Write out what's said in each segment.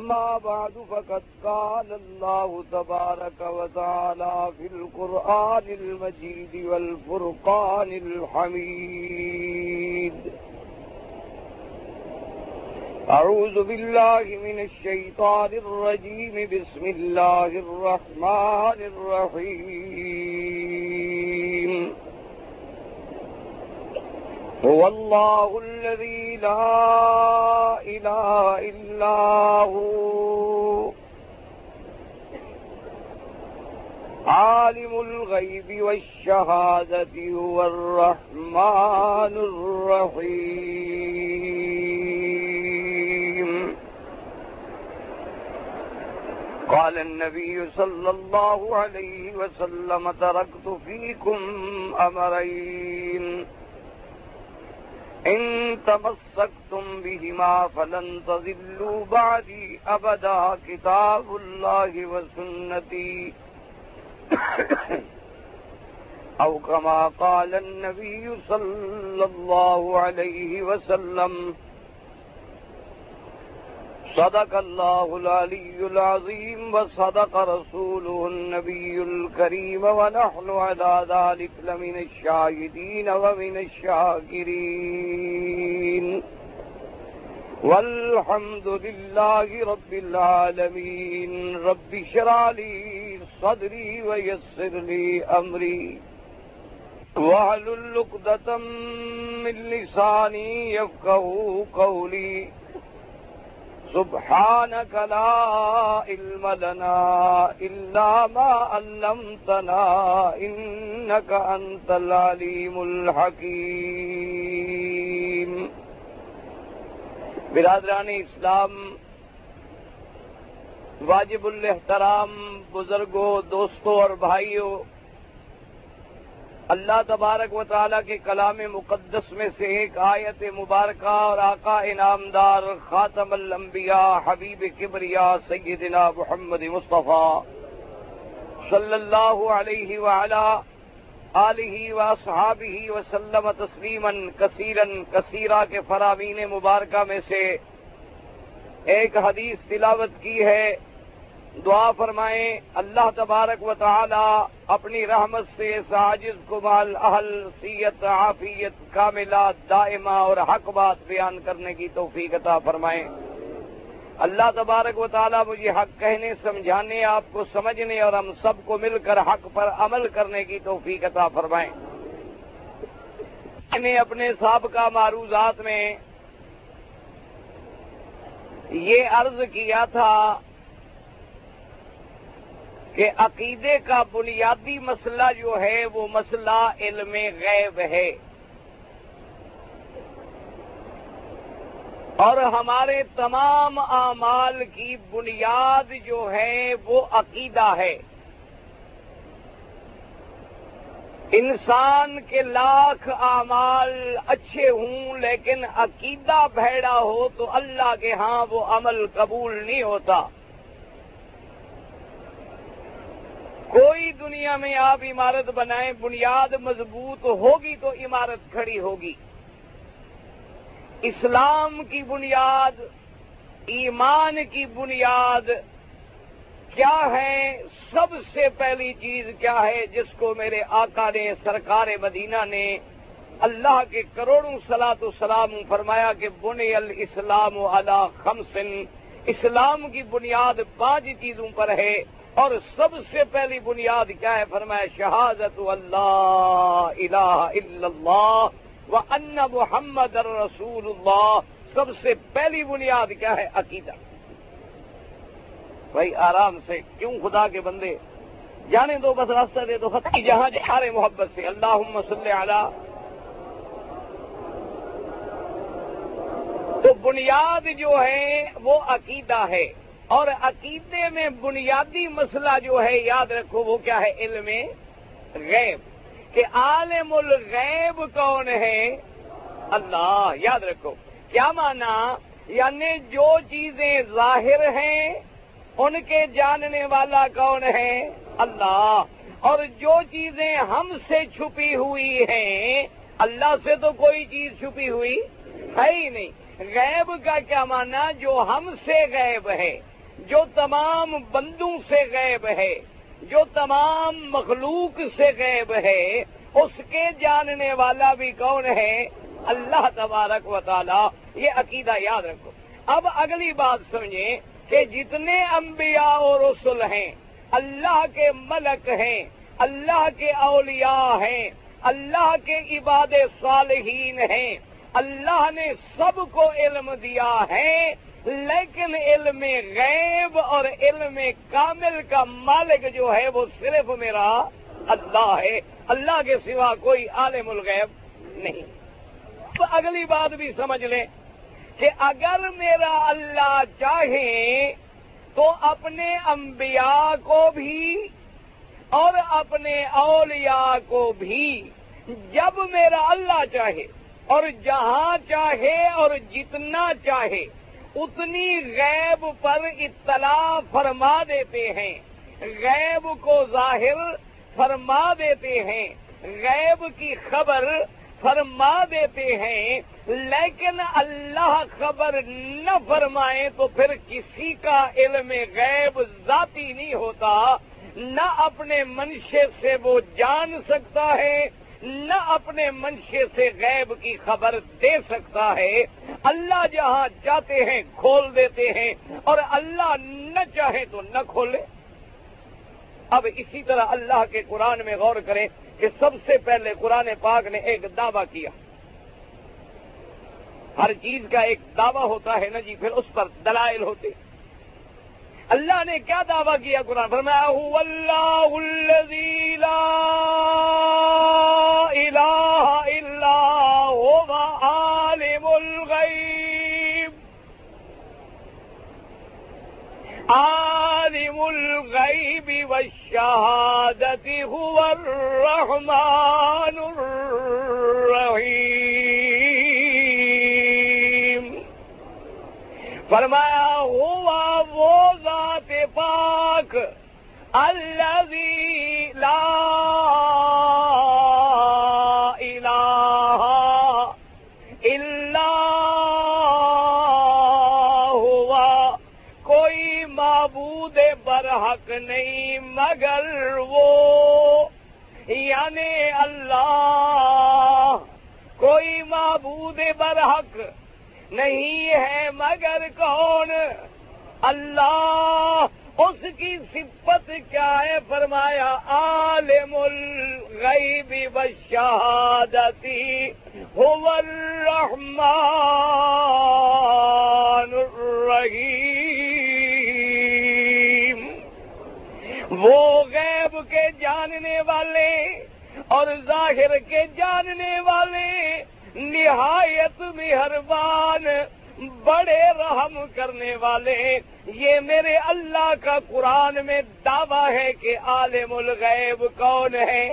ما بعد، فقد قال الله تبارك وتعالى في القرآن المجيد والفرقان الحميد. أعوذ بالله من الشيطان الرجيم. بسم الله الرحمن الرحيم. هو الله الذي لا إله إلا هو. عالم الغيب والشهادة هو الرحمن الرحيم. قال النبي صلى الله عليه وسلم تركت فيكم أمرين. ان تمسکتم بهما فلن تذلوا بعدي أبدا. كتاب الله وسنتي. او كما قال النبي صلى الله عليه وسلم. صدق الله العلي العظيم وصدق رسوله النبي الكريم ونحن على ذلك لمن الشاهدين ومن الشاكرين. والحمد لله رب العالمين. رب شرع لي صدري ويسر لي أمري. وعلى اللقدة من لساني يفقه قولي. سبحانك لا علم لنا إلا ما علمتنا إنك أنت العليم الحكيم. برادران اسلام، واجب الاحترام بزرگوں، دوستوں اور بھائیوں اللہ تبارک و تعالیٰ کے کلام مقدس میں سے ایک آیت مبارکہ اور آقا انعامدار خاتم الانبیاء حبیب کبریا سیدنا محمد مصطفیٰ صلی اللہ علیہ وعلا آلہ و صحابہ وسلم تسلیما کثیرا کثیرہ کے فرامین مبارکہ میں سے ایک حدیث تلاوت کی ہے۔ دعا فرمائیں۔ اللہ تبارک و تعالی اپنی رحمت سے ساجز کمال، اہل سیت، عافیت، کاملہ، دائمہ اور حق بات بیان کرنے کی توفیق عطا فرمائیں۔ اللہ تبارک و تعالی مجھے حق کہنے، سمجھانے، آپ کو سمجھنے اور ہم سب کو مل کر حق پر عمل کرنے کی توفیق عطا فرمائیں۔ نے اپنے سابقہ معروضات میں یہ عرض کیا تھا کہ عقیدے کا بنیادی مسئلہ جو ہے وہ مسئلہ علم غیب ہے۔ اور ہمارے تمام اعمال کی بنیاد جو ہے وہ عقیدہ ہے۔ انسان کے لاکھ اعمال اچھے ہوں لیکن عقیدہ بھیڑا ہو تو اللہ کے ہاں وہ عمل قبول نہیں ہوتا۔ کوئی دنیا میں آپ عمارت بنائیں، بنیاد مضبوط ہوگی تو عمارت کھڑی ہوگی۔ اسلام کی بنیاد، ایمان کی بنیاد کیا ہے؟ سب سے پہلی چیز کیا ہے؟ جس کو میرے آقا نے، سرکار مدینہ نے اللہ کے کروڑوں سلاط سلام فرمایا کہ بن الاسلام علی خمسن۔ اسلام کی بنیاد پانچ چیزوں پر ہے۔ اور سب سے پہلی بنیاد کیا ہے؟ فرمایا، شہادت اللہ الہ الا اللہ و ان محمد رسول اللہ۔ سب سے پہلی بنیاد کیا ہے؟ عقیدہ۔ بھائی، آرام سے، کیوں خدا کے بندے؟ جانے دو، بس راستہ دے دو فتح جہاں جہارے محبت سے۔ اللہ صلی علی۔ تو بنیاد جو ہے، وہ عقیدہ ہے۔ اور عقیدے میں بنیادی مسئلہ جو ہے، یاد رکھو، وہ کیا ہے؟ علم غیب۔ کہ عالم الغیب کون ہے؟ اللہ۔ یاد رکھو، کیا مانا؟ یعنی جو چیزیں ظاہر ہیں، ان کے جاننے والا کون ہے؟ اللہ۔ اور جو چیزیں ہم سے چھپی ہوئی ہیں، اللہ سے تو کوئی چیز چھپی ہوئی ہے ہی نہیں۔ غیب کا کیا مانا؟ جو ہم سے غیب ہے۔ جو تمام بندوں سے غیب ہے، جو تمام مخلوق سے غیب ہے، اس کے جاننے والا بھی کون ہے؟ اللہ تبارک و تعالی، یہ عقیدہ یاد رکھو۔ اب اگلی بات سمجھیں کہ جتنے انبیاء اور رسول ہیں، اللہ کے ملک ہیں، اللہ کے اولیاء ہیں، اللہ کے عباد صالحین ہیں، اللہ نے سب کو علم دیا ہے لیکن علم غیب اور علم کامل کا مالک جو ہے وہ صرف میرا اللہ ہے۔ اللہ کے سوا کوئی عالم الغیب نہیں۔ تو اگلی بات بھی سمجھ لیں کہ اگر میرا اللہ چاہے تو اپنے انبیاء کو بھی اور اپنے اولیاء کو بھی جب میرا اللہ چاہے اور جہاں چاہے اور جتنا چاہے اتنی غیب پر اطلاع فرما دیتے ہیں۔ غیب کو ظاہر فرما دیتے ہیں۔ غیب کی خبر فرما دیتے ہیں۔ لیکن اللہ خبر نہ فرمائے تو پھر کسی کا علم غیب ذاتی نہیں ہوتا۔ نہ اپنے منشے سے وہ جان سکتا ہے۔ نہ اپنے منشے سے غیب کی خبر دے سکتا ہے۔ اللہ جہاں چاہتے ہیں، کھول دیتے ہیں۔ اور اللہ نہ چاہے تو نہ کھولے۔ اب اسی طرح اللہ کے قرآن میں غور کریں کہ سب سے پہلے قرآن پاک نے ایک دعویٰ کیا۔ ہر چیز کا ایک دعویٰ ہوتا ہے نا جی پھر اس پر دلائل ہوتے۔ اللہ نے کیا دعویٰ کیا قرآن فرمایا اللہ لا الہ الا عالم الغیب عالم الغیب والشہادت هو الرحمن الرحیم فرمایا، ہوا وہ ذات پاک الذي لا الہ الا ہوا۔ کوئی معبود برحق نہیں، مگر وہ یعنی اللہ۔ کوئی معبود برحق نہیں ہے مگر کون؟ اللہ۔ اس کی صفت کیا ہے؟ فرمایا، عالم الغیب بشہادتی هو الرحمن الرحیم۔ وہ غیب کے جاننے والے اور ظاہر کے جاننے والے نہایت مہربان، بڑے رحم کرنے والے، یہ میرے اللہ کا قرآن میں دعویٰ ہے کہ عالم الغیب کون ہے؟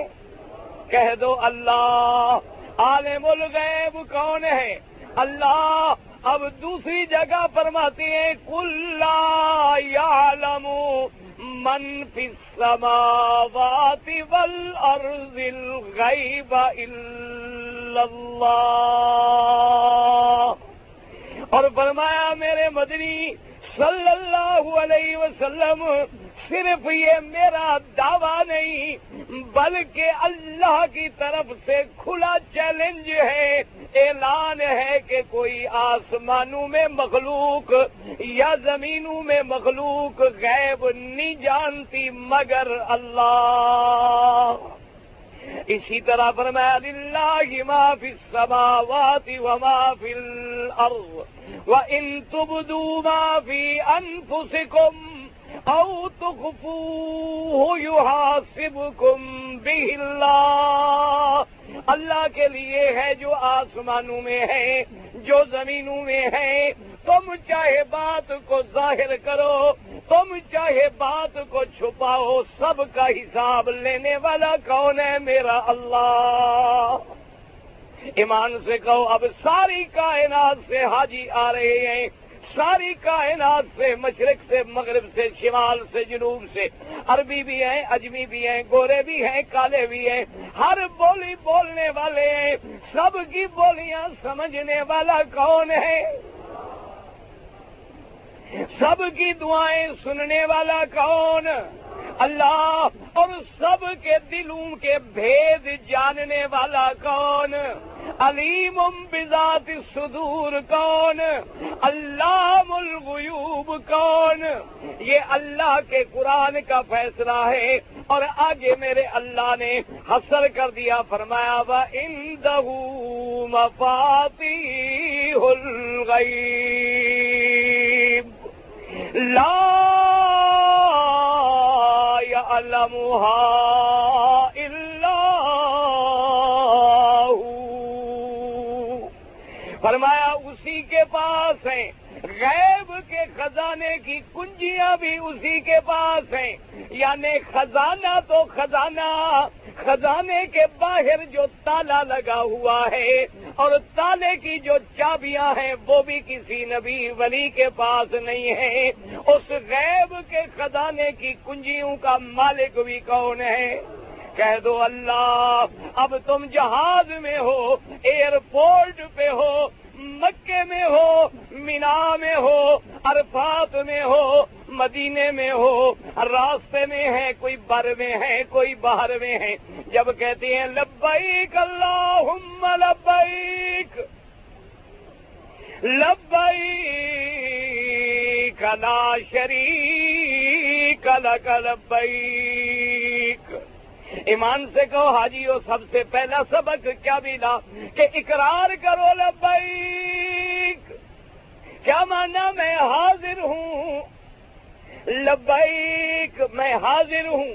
کہہ دو اللہ، عالم الغیب کون ہے؟ اللہ اب دوسری جگہ فرماتے ہیں کل یعلم من فی السماوات والارض الغیب الا اللہ۔ اور فرمایا میرے مدنی، صلی اللہ علیہ وسلم، صرف یہ میرا دعویٰ نہیں، بلکہ اللہ کی طرف سے کھلا چیلنج ہے، اعلان ہے کہ کوئی آسمانوں میں مخلوق یا زمینوں میں مخلوق غیب نہیں جانتی مگر اللہ۔ اسی طرح فرمایا، للہ ما فی السماوات وما فی الارض وان تبدوا ما فی انفسکم او تخفوه يحاسبكم به اللہ اللہ کے لیے ہے جو آسمانوں میں ہے، جو زمینوں میں ہے تم چاہے بات کو ظاہر کرو، تم چاہے بات کو چھپاؤ، سب کا حساب لینے والا کون ہے میرا اللہ؟ ایمان سے کہو، اب ساری کائنات سے حاجی آ رہے ہیں۔ ساری کائنات سے، مشرق سے، مغرب سے، شمال سے، جنوب سے۔ عربی بھی ہیں، اجمی بھی ہیں، گورے بھی ہیں، کالے بھی ہیں۔ ہر بولی بولنے والے ہیں۔ سب کی بولیاں سمجھنے والا کون ہے؟ سب کی دعائیں سننے والا کون؟ اللہ. اور سب کے دلوں کے بھید جاننے والا کون؟ علیم بذات صدور کون؟ اللہ الغیوب کون؟ یہ اللہ کے قرآن کا فیصلہ ہے. اور آگے میرے اللہ نے حسر کر دیا، فرمایا وا اندہ مفاتی لا يعلمها إلا هو۔ فرمایا اسی کے پاس ہیں۔ غیب کے خزانے کی کنجیاں بھی اسی کے پاس ہیں۔ یعنی خزانہ تو خزانہ، خزانے کے باہر جو تالا لگا ہوا ہے اور تالے کی جو چابیاں ہیں وہ بھی کسی نبی ولی کے پاس نہیں ہے اس غیب کے خزانے کی کنجیوں کا مالک بھی کون ہے؟ کہہ دو اللہ، اب تم جہاز میں ہو، ایئرپورٹ پہ ہو مکے میں ہو، مینا میں ہو، عرفات میں ہو، مدینے میں ہو، راستے میں ہے، کوئی بر میں ہے، کوئی باہر میں ہے۔ جب کہتے ہیں لبیک، اللہم لبیک لبیک لا شریک لک لبیک۔ ایمان سے کہو، حاجی ہو سب سے پہلا سبق کیا ملا کہ اقرار کرو لبیک۔ کیا مانا میں حاضر ہوں؟ لبیک، میں حاضر ہوں۔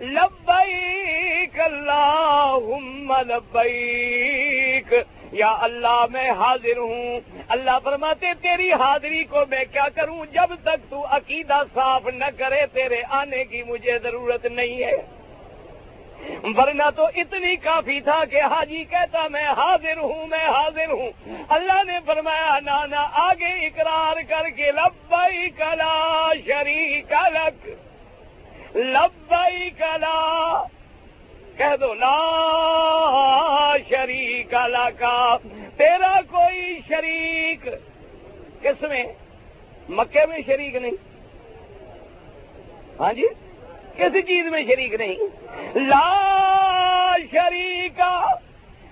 لبیک، اللہم لبیک۔ یا اللہ، میں حاضر ہوں۔ اللہ فرماتے، تیری حاضری کو میں کیا کروں؟ جب تک تو عقیدہ صاف نہ کرے، تیرے آنے کی مجھے ضرورت نہیں ہے۔ ورنہ تو اتنی کافی تھا کہ حاجی کہتا میں حاضر ہوں، میں حاضر ہوں۔ اللہ نے فرمایا، نانا، آگے اقرار کر کے لبئی کلا شری کلک لبئی کلا کہہ دو، لا شریک کا تیرا کوئی شریک کس میں مکے میں شریک نہیں۔ ہاں جی؟ کسی چیز میں شریک نہیں۔ لا شریک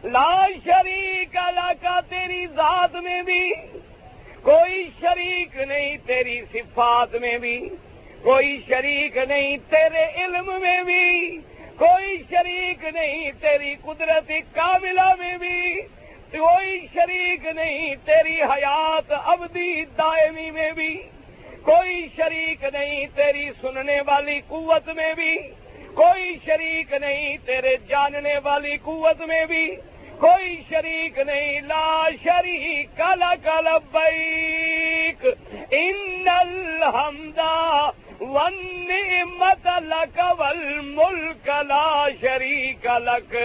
لا شریک لا تیری ذات میں بھی۔ کوئی شریک نہیں تیری صفات میں بھی۔ کوئی شریک نہیں تیرے علم میں بھی۔ کوئی شریک نہیں تیری قدرت کاملہ میں بھی۔ کوئی شریک نہیں تیری حیات ابدی دائمی میں بھی۔ کوئی شریک نہیں تیری سننے والی قوت میں بھی، کوئی شریک نہیں تیرے جاننے والی قوت میں بھی، کوئی شریک نہیں، لا شریک کل کل بیک ان الحمدہ ونعمت لک والملک لا شریک لک۔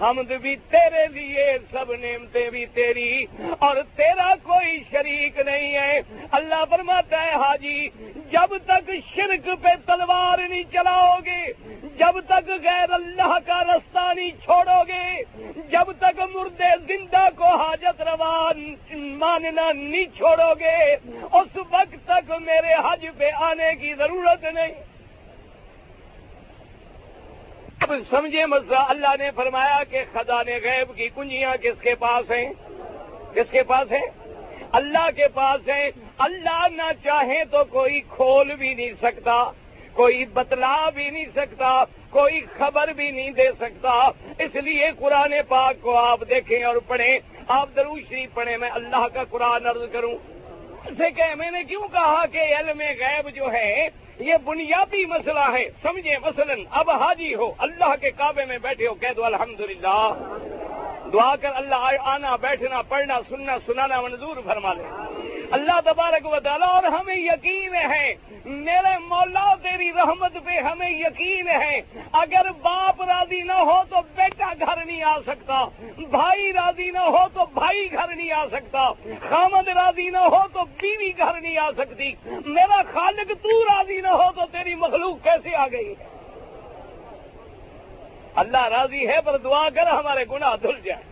حمد بھی تیرے لیے، سب نعمتیں بھی تیری۔ اور تیرا کوئی شریک نہیں ہے۔ اللہ فرماتا ہے، حاجی، جب تک شرک پہ تلوار نہیں چلاؤ گے جب تک غیر اللہ کا رستہ نہیں چھوڑو گے جب تک مردے زندہ کو حاجت روان ماننا نہیں چھوڑو گے اس وقت تک میرے حج پہ آنے کی ضرورت نہیں۔ اب سمجھے مسئلہ اللہ نے فرمایا کہ خزانے غیب کی کنجیاں کس کے پاس ہیں؟ کس کے پاس ہیں؟ اللہ کے پاس ہیں۔ اللہ نہ چاہے تو کوئی کھول بھی نہیں سکتا، کوئی بتلا بھی نہیں سکتا، کوئی خبر بھی نہیں دے سکتا۔ اس لیے قرآن پاک کو آپ دیکھیں اور پڑھیں۔ آپ دروشری پڑھیں۔ میں اللہ کا قرآن عرض کروں۔ سے کہ میں نے کیوں کہا کہ علم غیب جو ہے یہ بنیادی مسئلہ ہے۔ سمجھے مثلا اب حاجی ہو، اللہ کے کعبے میں بیٹھے ہو، کہہ دو الحمدللہ۔ دعا کر اللہ آنا بیٹھنا، پڑھنا، سننا، سنانا منظور فرما لے اللہ تبارک و تعالیٰ اور ہمیں یقین ہے۔ میرے مولا تیری رحمت پہ ہمیں یقین ہے۔ اگر باپ راضی نہ ہو تو بیٹا گھر نہیں آ سکتا۔ بھائی راضی نہ ہو تو بھائی گھر نہیں آ سکتا۔ خامد راضی نہ ہو تو بیوی گھر نہیں آ سکتی۔ میرا خالق تو راضی نہ ہو تو تیری مخلوق کیسے آ گئی؟ اللہ راضی ہے پر دعا کر ہمارے گناہ دھل جائے۔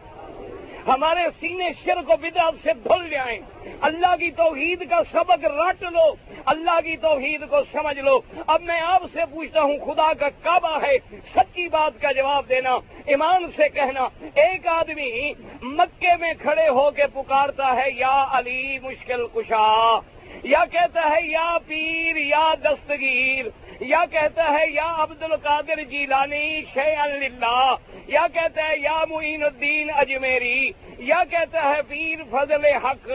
ہمارے سینے شر کو بدعت سے دھل جائیں۔ اللہ کی توحید کا سبق رٹ لو۔ اللہ کی توحید کو سمجھ لو۔ اب میں آپ سے پوچھتا ہوں، خدا کا کعبہ ہے؟ سچی بات کا جواب دینا، ایمان سے کہنا۔ ایک آدمی مکے میں کھڑے ہو کے پکارتا ہے، یا علی مشکل کشا۔ یا کہتا ہے، یا پیر، یا دستگیر۔ یا کہتا ہے، یا عبد القادر جیلانی شہ اللہ یا کہتا ہے، یا معین الدین اجمیری. یا کہتا ہے پیر فضل حق،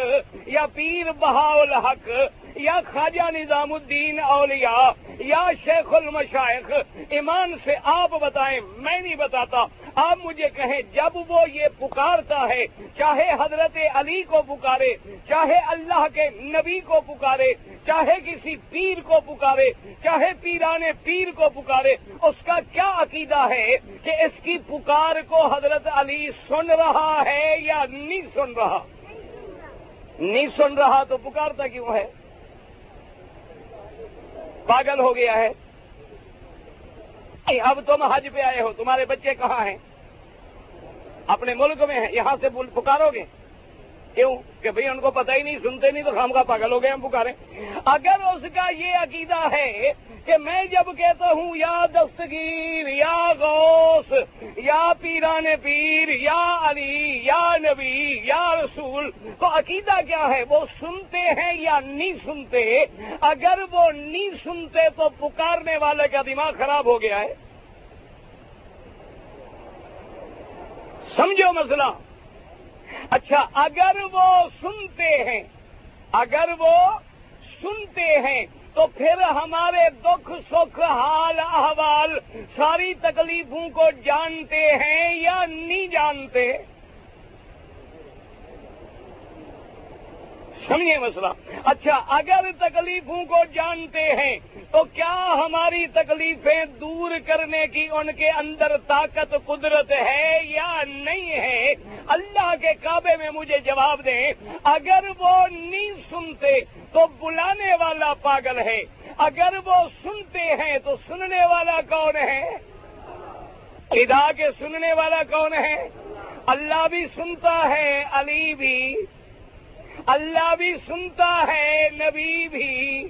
یا پیر بہاول حق، یا خواجہ نظام الدین اولیاء، یا شیخ المشائق، ایمان سے آپ بتائیں، میں نہیں بتاتا۔ آپ مجھے کہیں جب وہ یہ پکارتا ہے، چاہے حضرت علی کو پکارے، چاہے اللہ کے نبی کو پکارے، چاہے کسی پیر کو پکارے، چاہے پیران پیر کو پکارے، اس کا کیا عقیدہ ہے کہ اس کی پکار کو حضرت علی سن رہا ہے یا نہیں سن رہا۔ نہیں سن رہا تو پکارتا کیوں ہے؟ پاگل ہو گیا ہے۔ اب تم حج پہ آئے ہو، تمہارے بچے کہاں ہیں؟ اپنے ملک میں ہیں، یہاں سے پکارو گے؟ کیوں؟ کہ بھئی ان کو پتہ ہی نہیں، سنتے نہیں تو خام کا پاگل ہو گئے ہم پکارے۔ اگر اس کا یہ عقیدہ ہے کہ میں جب کہتا ہوں، یا دستگیر، یا غوث، یا پیران پیر، یا علی، یا نبی، یا رسول، تو عقیدہ کیا ہے؟ وہ سنتے ہیں یا نہیں سنتے؟ اگر وہ نہیں سنتے تو پکارنے والے کا دماغ خراب ہو گیا ہے۔ سمجھو مسئلہ۔ اچھا اگر وہ سنتے ہیں، اگر وہ سنتے ہیں، تو پھر ہمارے دکھ سکھ حال احوال ساری تکلیفوں کو جانتے ہیں یا نہیں جانتے؟ سمجھے مسئلہ۔ اچھا اگر تکلیفوں کو جانتے ہیں، تو کیا ہماری تکلیفیں دور کرنے کی ان کے اندر طاقت قدرت ہے یا نہیں ہے؟ اللہ کے کعبے میں مجھے جواب دیں۔ اگر وہ نہیں سنتے، تو بلانے والا پاگل ہے۔ اگر وہ سنتے ہیں، تو سننے والا کون ہے؟ ادا کے سننے والا کون ہے؟ اللہ بھی سنتا ہے، علی بھی۔ اللہ بھی سنتا ہے نبی بھی،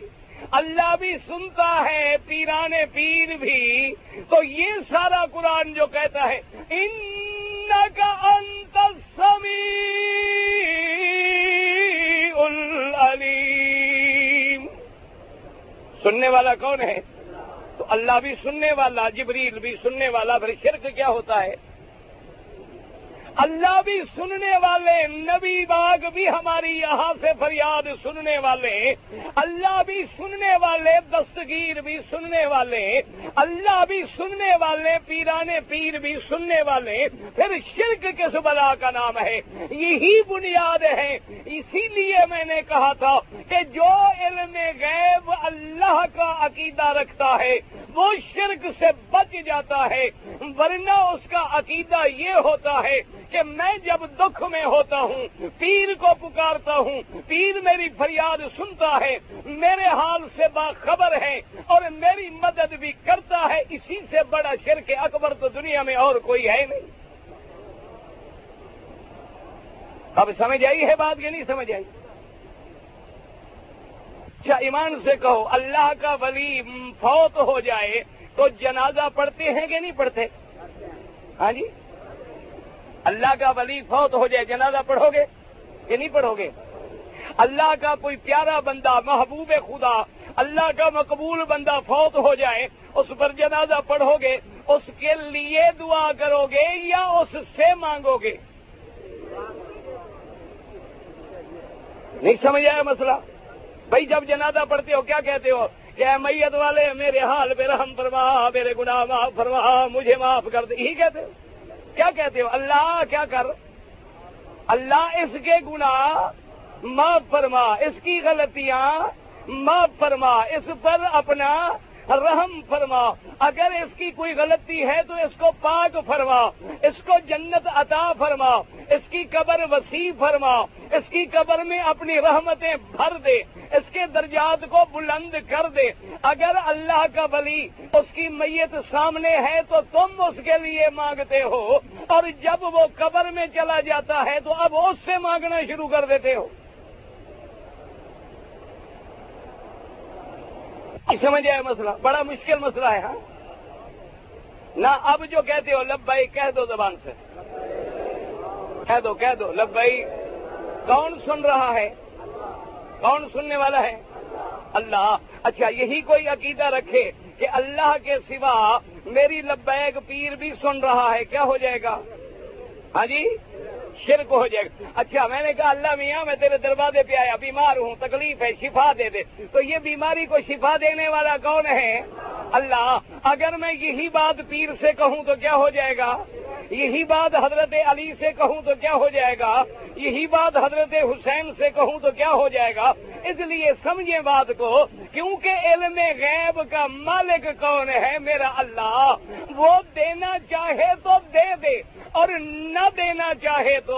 اللہ بھی سنتا ہے پیران پیر بھی۔ تو یہ سارا قرآن جو کہتا ہے ان کا انت سمی سننے والا کون ہے؟ تو اللہ بھی سننے والا، جبریل بھی سننے والا، پھر شرک کیا ہوتا ہے؟ اللہ بھی سننے والے، نبی باغ بھی ہماری یہاں سے فریاد سننے والے، اللہ بھی سننے والے، دستگیر بھی سننے والے، اللہ بھی سننے والے پیرانے پیر بھی سننے والے، پھر شرک کس بلا کا نام ہے؟ یہی بنیاد ہے۔ اسی لیے میں نے کہا تھا کہ جو علم غیب اللہ کا عقیدہ رکھتا ہے، وہ شرک سے بچ جاتا ہے، ورنہ اس کا عقیدہ یہ ہوتا ہے کہ میں جب دکھ میں ہوتا ہوں، پیر کو پکارتا ہوں، پیر میری فریاد سنتا ہے، میرے حال سے باخبر ہے اور میری مدد بھی کرتا ہے، اسی سے بڑا شرک اکبر تو دنیا میں اور کوئی ہے نہیں۔ اب سمجھ آئی ہے بات کہ نہیں سمجھ آئی؟ اچھا ایمان سے کہو، اللہ کا ولی فوت ہو جائے تو جنازہ پڑھتے ہیں کہ نہیں پڑھتے؟ ہاں جی؟ اللہ کا ولی فوت ہو جائے، جنازہ پڑھو گے کہ نہیں پڑھو گے؟ اللہ کا کوئی پیارا بندہ، محبوب خدا، اللہ کا مقبول بندہ فوت ہو جائے، اس پر جنازہ پڑھو گے، اس کے لیے دعا کرو گے یا اس سے مانگو گے؟ نہیں سمجھ آیا مسئلہ؟ بھائی جب جنازہ پڑھتے ہو، کیا کہتے ہو؟ کہ میت والے، میرے حال پہ رحم فرما، میرے گناہ معاف فرما، مجھے معاف کر دے، یہی کہتے ہو؟ کیا کہتے ہو؟ اللہ کیا کر؟ اللہ اس کے گناہ معاف فرما، اس کی غلطیاں معاف فرما، اس پر اپنا رحم فرما۔ اگر اس کی کوئی غلطی ہے تو اس کو پاک فرما۔ اس کو جنت عطا فرما۔ اس کی قبر وسیع فرما۔ اس کی قبر میں اپنی رحمتیں بھر دے۔ اس کے درجات کو بلند کر دے۔ اگر اللہ کا ولی اس کی میت سامنے ہے تو تم اس کے لیے مانگتے ہو۔ اور جب وہ قبر میں چلا جاتا ہے تو اب اس سے مانگنا شروع کر دیتے ہو۔ سمجھ آئے مسئلہ؟ بڑا مشکل مسئلہ ہے ہاں؟ نہ اب جو کہتے ہو لب بھائی کہہ دو زبان سے۔ کہہ دو کہہ دو۔ لب بھائی کون سن رہا ہے؟ کون سننے والا ہے؟ اللہ۔ اچھا یہی کوئی عقیدہ رکھے کہ اللہ کے سوا میری لبیک پیر بھی سن رہا ہے، کیا ہو جائے گا؟ ہاں جی؟ شرک ہو جائے گا۔ اچھا میں نے کہا، اللہ میاں، میں تیرے دروازے پہ آیا، بیمار ہوں، تکلیف ہے، شفا دے دے۔ تو یہ بیماری کو شفا دینے والا کون ہے؟ اللہ۔ اگر میں یہی بات پیر سے کہوں تو کیا ہو جائے گا؟ یہی بات حضرت علی سے کہوں تو کیا ہو جائے گا؟ یہی بات حضرت حسین سے کہوں تو کیا ہو جائے گا؟ اس لیے سمجھے بات کو، کیونکہ علم غیب کا مالک کون ہے میرا اللہ؟ وہ دینا چاہے تو دے دے اور نہ دینا چاہے تو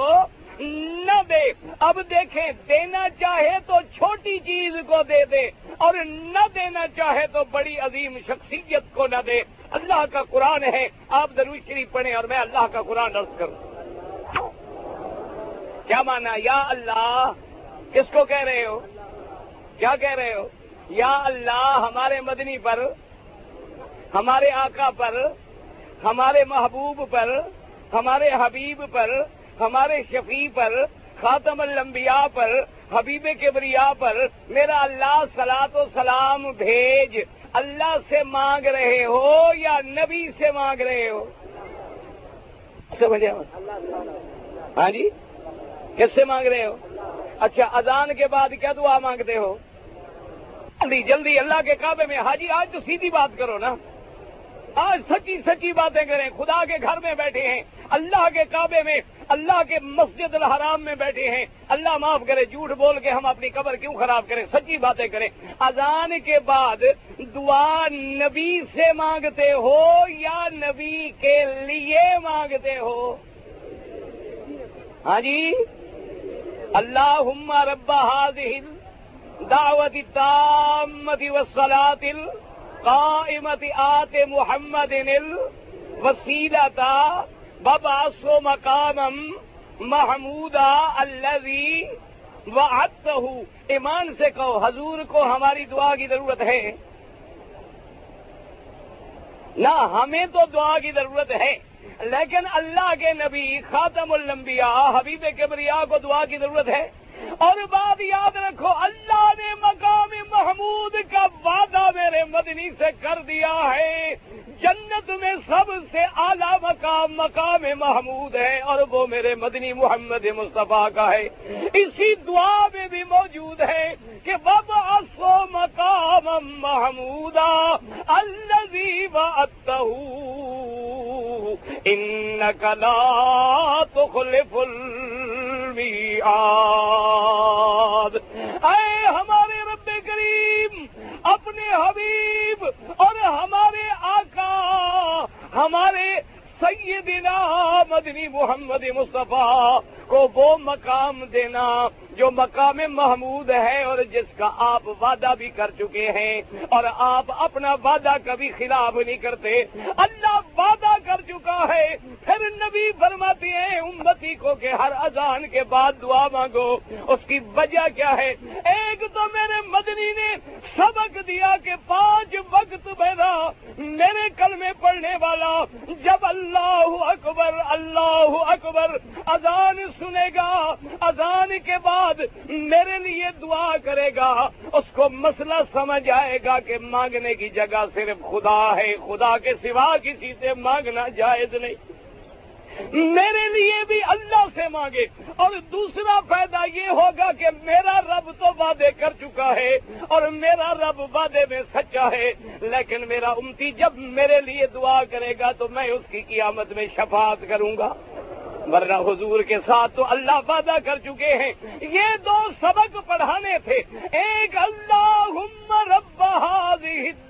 نہ دے۔ اب دیکھیں، دینا چاہے تو چھوٹی چیز کو دے دے اور نہ دینا چاہے تو بڑی عظیم شخصیت کو نہ دے۔ اللہ کا قرآن ہے، آپ ضرور شریف پڑھیں اور میں اللہ کا قرآن عرض کروں۔ کیا مانا؟ یا اللہ، کس کو کہہ رہے ہو؟ کیا کہہ رہے ہو؟ یا اللہ، ہمارے مدنی پر، ہمارے آقا پر، ہمارے محبوب پر، ہمارے حبیب پر ہمارے شفیع پر، خاتم الانبیاء پر، حبیب کبریا پر میرا اللہ سلاط و سلام بھیج۔ اللہ سے مانگ رہے ہو یا نبی سے مانگ رہے ہو؟ سمجھے ہاں جی؟ کس سے مانگ رہے ہو؟ اچھا اذان کے بعد کیا دعا مانگتے ہو؟ جلدی جلدی، اللہ کے کعبے میں۔ حاجی آج تو سیدھی بات کرو نا۔ آج سچی سچی باتیں کریں۔ خدا کے گھر میں بیٹھے ہیں۔ اللہ کے کعبے میں، اللہ کے مسجد الحرام میں بیٹھے ہیں۔ اللہ معاف کرے، جھوٹ بول کے ہم اپنی قبر کیوں خراب کریں؟ سچی باتیں کریں۔ اذان کے بعد دعا نبی سے مانگتے ہو یا نبی کے لیے مانگتے ہو؟ ہاں جی۔ اللہ ربا حاضل دعوت تامتی وسلاط قائمت آت محمد وسیلتا ببا سو مقامم محمودہ الزی و ایمان سے کہو، حضور کو ہماری دعا کی ضرورت ہے۔ نہ ہمیں تو دعا کی ضرورت ہے، لیکن اللہ کے نبی، خاتم الانبیاء، حبیب کبریا کو دعا کی ضرورت ہے۔ اور بات یاد رکھو، اللہ نے مقام محمود کا وعدہ میرے مدنی سے کر دیا ہے۔ جنت میں سب سے اعلیٰ مقام مقام محمود ہے اور وہ میرے مدنی محمد مصطفیٰ کا ہے۔ اسی دعا میں بھی موجود ہے کہ بب اصو مقام محمود الزی و ان کلا تو اے ہمارے رب کریم، اپنے حبیب اور ہمارے آقا، ہمارے سیدنا مدنی محمد مصطفیٰ کو وہ مقام دینا جو مقام محمود ہے اور جس کا آپ وعدہ بھی کر چکے ہیں اور آپ اپنا وعدہ کبھی خلاف نہیں کرتے۔ اللہ وعدہ کر چکا ہے۔ پھر نبی فرماتے ہیں امتی کو کہ ہر اذان کے بعد دعا مانگو۔ اس کی وجہ کیا ہے؟ ایک تو میرے مدنی نے سبق دیا کہ پانچ وقت پیدا میرے کل میں پڑھنے والا، جب اللہ اکبر اللہ اکبر، اذان سنے گا۔ اذان کے بعد بعد میرے لیے دعا کرے گا، اس کو مسئلہ سمجھ آئے گا کہ مانگنے کی جگہ صرف خدا ہے، خدا کے سوا کسی سے مانگنا جائز نہیں۔ میرے لیے بھی اللہ سے مانگے۔ اور دوسرا فائدہ یہ ہوگا کہ میرا رب تو وعدے کر چکا ہے اور میرا رب وعدے میں سچا ہے، لیکن میرا امتی جب میرے لیے دعا کرے گا تو میں اس کی قیامت میں شفاعت کروں گا۔ ورنہ حضور کے ساتھ تو اللہ وعدہ کر چکے ہیں۔ یہ دو سبق پڑھانے تھے۔ ایک اللہ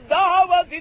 دعوت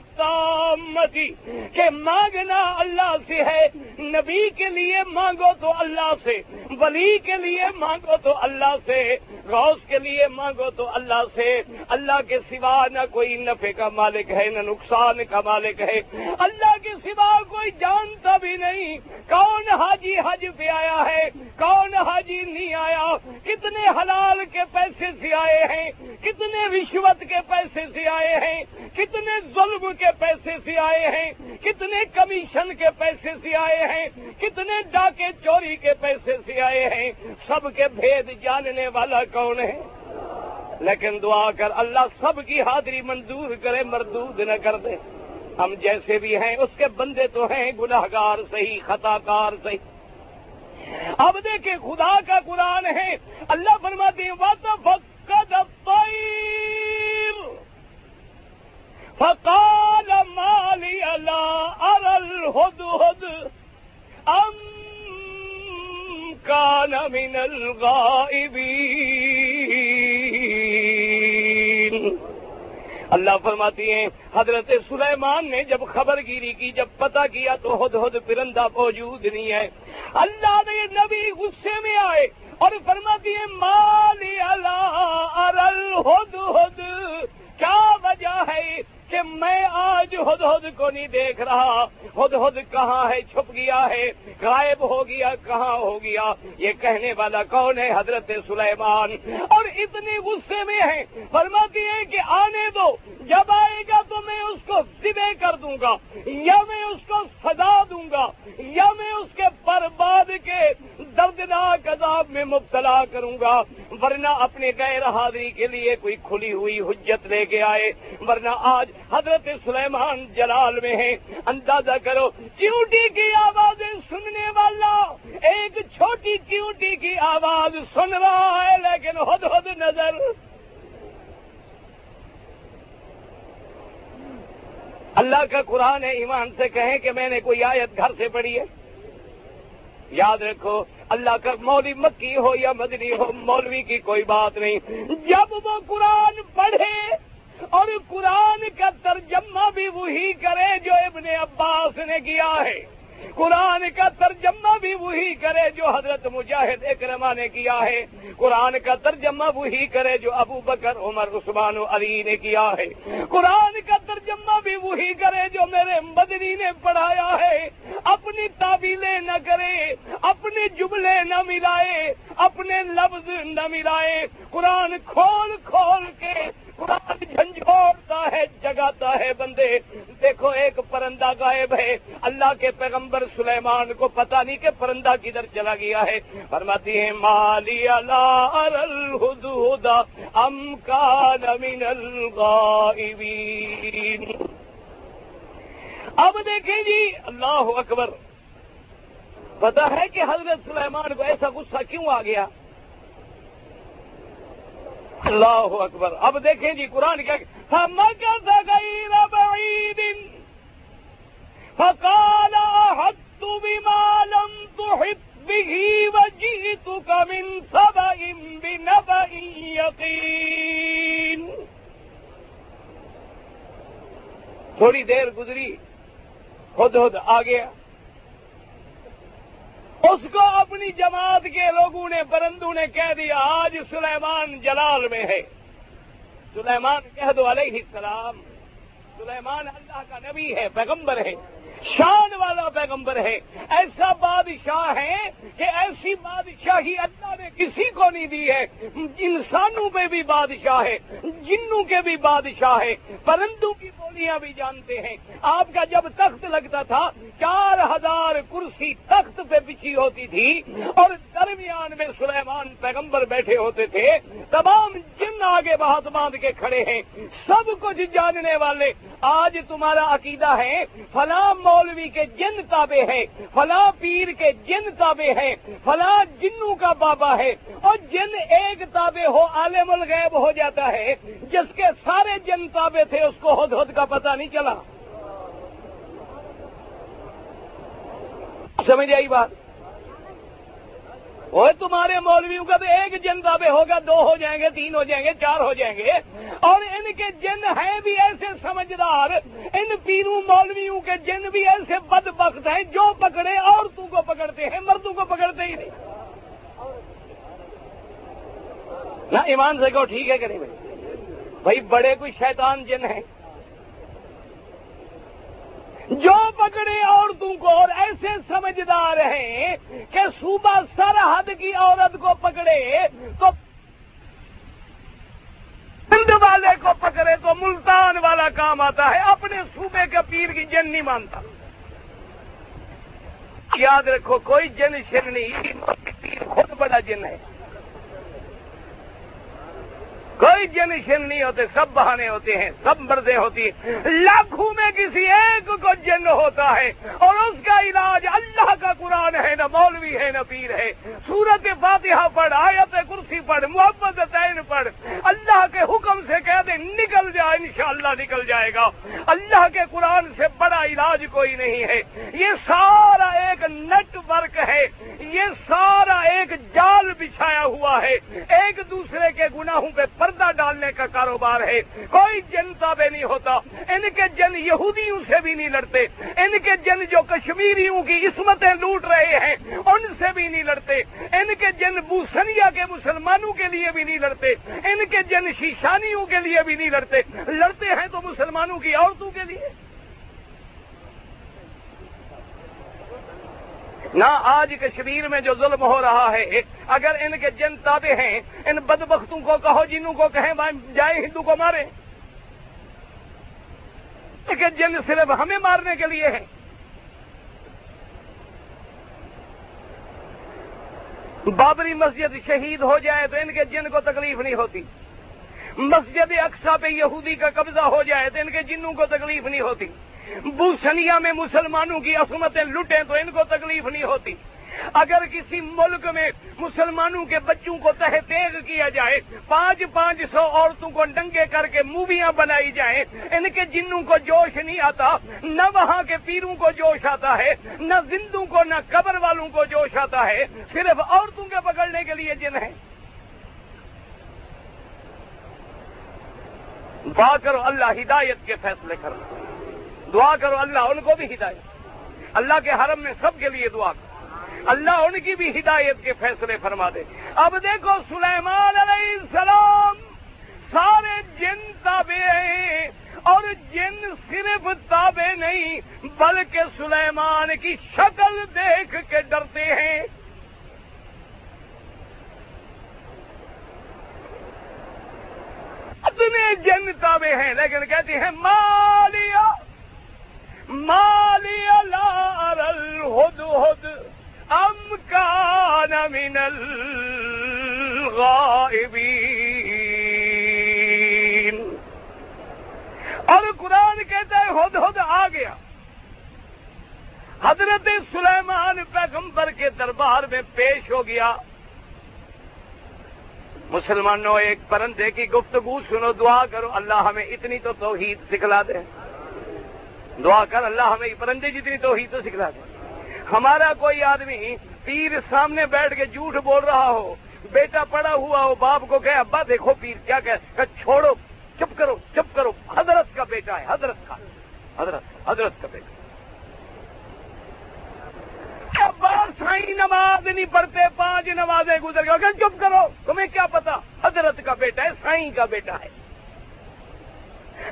دی کہ مانگنا اللہ سے ہے، نبی کے لیے مانگو تو اللہ سے، ولی کے لیے مانگو تو اللہ سے۔ غوث کے لیے مانگو تو اللہ سے، اللہ کے سوا نہ کوئی نفع کا مالک ہے، نہ نقصان کا مالک ہے۔ اللہ کے سوا کوئی جانتا بھی نہیں۔ کون حاجی حج پہ آیا ہے؟ کون حاجی نہیں آیا؟ کتنے حلال کے پیسے سے آئے ہیں؟ کتنے رشوت کے پیسے سے آئے ہیں؟ کتنے ظلم کے پیسے سے آئے ہیں؟ کتنے کمیشن کے پیسے سے آئے ہیں؟ کتنے ڈاکے چوری کے پیسے سے آئے ہیں؟ سب کے بھید جاننے والا کون ہے؟ لیکن دعا کر اللہ سب کی حاضری منظور کرے، مردود نہ کر دے۔ ہم جیسے بھی ہیں، اس کے بندے تو ہیں گناہ گار صحیح خطا کار صحیح۔ اب دیکھیں، خدا کا قرآن ہے۔ اللہ فرماتی وقت فقد فقال ما لي لا أرى الهدهد أم كان من الغائبين. اللہ فرماتی ہیں، حضرت سلیمان نے جب خبر گیری کی، جب پتہ کیا تو ہد ہد پرندہ موجود نہیں ہے۔ اللہ نے نبی غصے میں آئے اور فرماتی ہیں، مالی اللہ ارل ہد ہد۔ کیا وجہ ہے کہ میں آج ہد ہد کو نہیں دیکھ رہا؟ ہد ہد کہاں ہے؟ چھپ گیا ہے۔ غائب ہو گیا، کہاں ہو گیا؟ یہ کہنے والا کون ہے؟ حضرت سلیمان۔ اور اتنی غصے میں ہے۔ فرماتی ہے کہ آنے دو۔ جب آئے گا تو میں اس کو سبے کر دوں گا، یا میں اس کو سزا دوں گا، یا میں اس کے برباد کے دردناک عذاب میں مبتلا کروں گا، ورنہ اپنے غیر حاضری کے لیے کوئی کھلی ہوئی حجت لے کے آئے۔ ورنہ آج حضرت سلیمان جلال میں ہے اندازہ کرو، چیوٹی کی آوازیں سننے والا ایک چھوٹی چیوٹی کی آواز سن رہا ہے، لیکن ہد ہد نظر۔ اللہ کا قرآن ہے ایمان سے کہیں کہ میں نے کوئی آیت گھر سے پڑھی ہے؟ یاد رکھو اللہ کا مولوی مکی ہو یا مدنی ہو، مولوی کی کوئی بات نہیں۔ جب وہ قرآن پڑھے اور قرآن کا ترجمہ بھی وہی کرے جو ابن عباس نے کیا ہے۔ قرآن کا ترجمہ بھی وہی کرے جو حضرت مجاہد اکرما نے کیا ہے۔ قرآن کا ترجمہ وہی کرے جو ابو بکر، عمر، عثمان و علی نے کیا ہے۔ قرآن کا ترجمہ بھی وہی کرے جو میرے مدنی نے پڑھایا ہے۔ اپنی تعبیلیں نہ کرے اپنے جملے نہ ملائے، اپنے لفظ نہ ملائے۔ قرآن کھول کھول کے قرآن جھنجھوڑتا ہے جگاتا ہے بندے۔ دیکھو، ایک پرندہ غائب ہے۔ اللہ کے پیغمبر سلیمان کو پتا نہیں کہ پرندہ کدھر چلا گیا ہے۔ فرماتی ہے مالی اللہ ام من الغائبین۔ اب دیکھیں جی اللہ اکبر۔ پتا ہے کہ حضرت سلیمان کو ایسا غصہ کیوں آ گیا؟ اللہ اکبر۔ اب دیکھیں جی قرآن کیا فقال حد بما لم تحط به وجئتك من سبأ بنبأ يقين۔ تھوڑی دیر گزری، خود خود آ گیا اس کو اپنی جماعت کے لوگوں نے برندوں نے کہہ دیا، آج سلیمان جلال میں ہے۔ سلیمان کہہ دو علیہ السلام، سلیمان اللہ کا نبی ہے، پیغمبر ہے۔ شان والا پیغمبر ہے۔ ایسا بادشاہ ہے کہ ایسی بادشاہی اللہ نے کسی کو نہیں دی ہے۔ انسانوں پہ بھی بادشاہ ہے، جنوں کے بھی بادشاہ ہے۔ پرندوں کی بولیاں بھی جانتے ہیں۔ آپ کا جب تخت لگتا تھا، چار ہزار کرسی تخت پہ بچھی ہوتی تھی اور درمیان میں سلیمان پیغمبر بیٹھے ہوتے تھے۔ تمام جن آگے بہت باندھ کے کھڑے ہیں۔ سب کچھ جاننے والے، آج تمہارا عقیدہ ہے، فلاں مولوی کے جن تابے ہیں، فلاں پیر کے جن تابے ہیں، فلاں جنوں کا بابا ہے۔ اور جن ایک تابے ہو، عالم الغیب ہو جاتا ہے۔ جس کے سارے جن تابے تھے، اس کو ہد ہد کا پتہ نہیں چلا۔ سمجھ آئی بات؟ وہ تمہارے مولویوں کا تو ایک جن دعوے ہوگا، دو ہو جائیں گے، تین ہو جائیں گے، چار ہو جائیں گے۔ اور ان کے جن ہیں بھی ایسے سمجھدار، ان پیروں مولویوں کے جن بھی ایسے بد بخت ہیں، جو پکڑے عورتوں کو پکڑتے ہیں، مردوں کو پکڑتے ہی نہیں۔ نہ ایمان سے کہو، ٹھیک ہے کہ نہیں بھائی؟ بھائی، بڑے کوئی شیطان جن ہیں۔ جو پکڑے عورتوں کو اور ایسے سمجھدار ہیں کہ صوبہ سرحد کی عورت کو پکڑے تو ہند والے کو پکڑے تو ملتان والا کام آتا ہے، اپنے صوبے کے پیر کی جن نہیں مانتا۔ یاد رکھو، کوئی جن شرنی خود بڑا جن ہے۔ کوئی جن نہیں ہوتے، سب بہانے ہوتے ہیں، سب مردیں ہوتی ہیں۔ لاکھوں میں کسی ایک کو جن ہوتا ہے اور اس کا علاج اللہ کا قرآن ہے، نہ مولوی ہے، نہ پیر ہے۔ سورت فاتحہ پڑھ، آیت کرسی پڑھ محبت تعین پڑھ۔ اللہ کے حکم سے کہہ دے نکل جائے، انشاءاللہ نکل جائے گا۔ اللہ کے قرآن سے بڑا علاج کوئی نہیں ہے۔ یہ سارا ایک نیٹ ورک ہے۔ یہ سارا ایک جال بچھایا ہوا ہے۔ ایک دوسرے کے گناہوں پہ پر پردہ ڈالنے کا کاروبار ہے۔ کوئی جنتا بھی نہیں ہوتا۔ ان کے جن یہودیوں سے بھی نہیں لڑتے۔ ان کے جن جو کشمیریوں کی عصمتیں لوٹ رہے ہیں، ان سے بھی نہیں لڑتے۔ ان کے جن بوسنیا کے مسلمانوں کے لیے بھی نہیں لڑتے۔ ان کے جن شیشانیوں کے لیے بھی نہیں لڑتے۔ لڑتے ہیں تو مسلمانوں کی عورتوں کے لیے۔ نہ آج کشمیر میں جو ظلم ہو رہا ہے، اگر ان کے جن تابے ہیں، ان بدبختوں کو کہو، جنوں کو کہیں جائیں ہندو کو مارے۔ کہ جن صرف ہمیں مارنے کے لیے ہیں۔ بابری مسجد شہید ہو جائے تو ان کے جن کو تکلیف نہیں ہوتی۔ مسجد اقسا پہ یہودی کا قبضہ ہو جائے تو ان کے جنوں کو تکلیف نہیں ہوتی۔ بوسنیا میں مسلمانوں کی عصمتیں لٹیں تو ان کو تکلیف نہیں ہوتی۔ اگر کسی ملک میں مسلمانوں کے بچوں کو تہ تیز کیا جائے، پانچ پانچ سو عورتوں کو ڈنگے کر کے موویاں بنائی جائیں، ان کے جنوں کو جوش نہیں آتا، نہ وہاں کے پیروں کو جوش آتا ہے، نہ زندوں کو، نہ قبر والوں کو جوش آتا ہے، صرف عورتوں کے پکڑنے کے لیے جن ہیں۔ با کرو اللہ ہدایت کے فیصلے کرو دعا کرو اللہ ان کو بھی ہدایت۔ اللہ کے حرم میں سب کے لیے دعا کرو۔ اللہ ان کی بھی ہدایت کے فیصلے فرما دے۔ اب دیکھو سلیمان علیہ السلام سارے جن تابے ہیں اور جن صرف تابے نہیں، بلکہ سلیمان کی شکل دیکھ کے ڈرتے ہیں۔ اتنے جن تابے ہیں، لیکن کہتے ہیں، مالیا مالی لار الہد ہد، ام کان من الغائبین۔ اور قرآن کہتا ہے، ہد ہد آ گیا۔ حضرت سلیمان پیغمبر کے دربار میں پیش ہو گیا۔ مسلمانوں، ایک پرندے کی گفتگو سنو، دعا کرو، اللہ ہمیں اتنی تو توحید سکھلا دے۔ دعا کر، اللہ ہمیں پرندے جتنی تو ہی تو سکھلا دے۔ ہمارا کوئی آدمی پیر سامنے بیٹھ کے جھوٹ بول رہا ہو، بیٹا پڑا ہوا ہو، باپ کو کہ ابا دیکھو پیر کیا کہ چھوڑو، چپ کرو چپ کرو، حضرت کا بیٹا ہے، حضرت کا، حضرت حضرت کا بیٹا۔ سائی نماز نہیں پڑھتے، پانچ نمازیں گزر گئے۔ چپ کرو، تمہیں کیا پتا؟ حضرت کا بیٹا ہے، سائی کا بیٹا ہے۔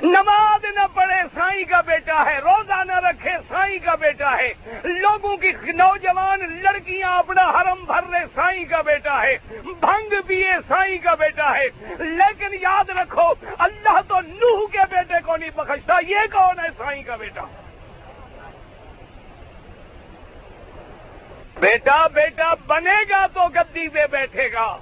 نماز نہ پڑھے، سائی کا بیٹا ہے۔ روزہ نہ رکھے، سائی کا بیٹا ہے۔ لوگوں کی نوجوان لڑکیاں اپنا حرم بھر رہے، سائی کا بیٹا ہے۔ بھنگ پیے، سائی کا بیٹا ہے۔ لیکن یاد رکھو، اللہ تو نوح کے بیٹے کو نہیں بخشتا یہ کون ہے سائی کا بیٹا؟ بیٹا بیٹا بنے گا تو گدی پہ بیٹھے گا۔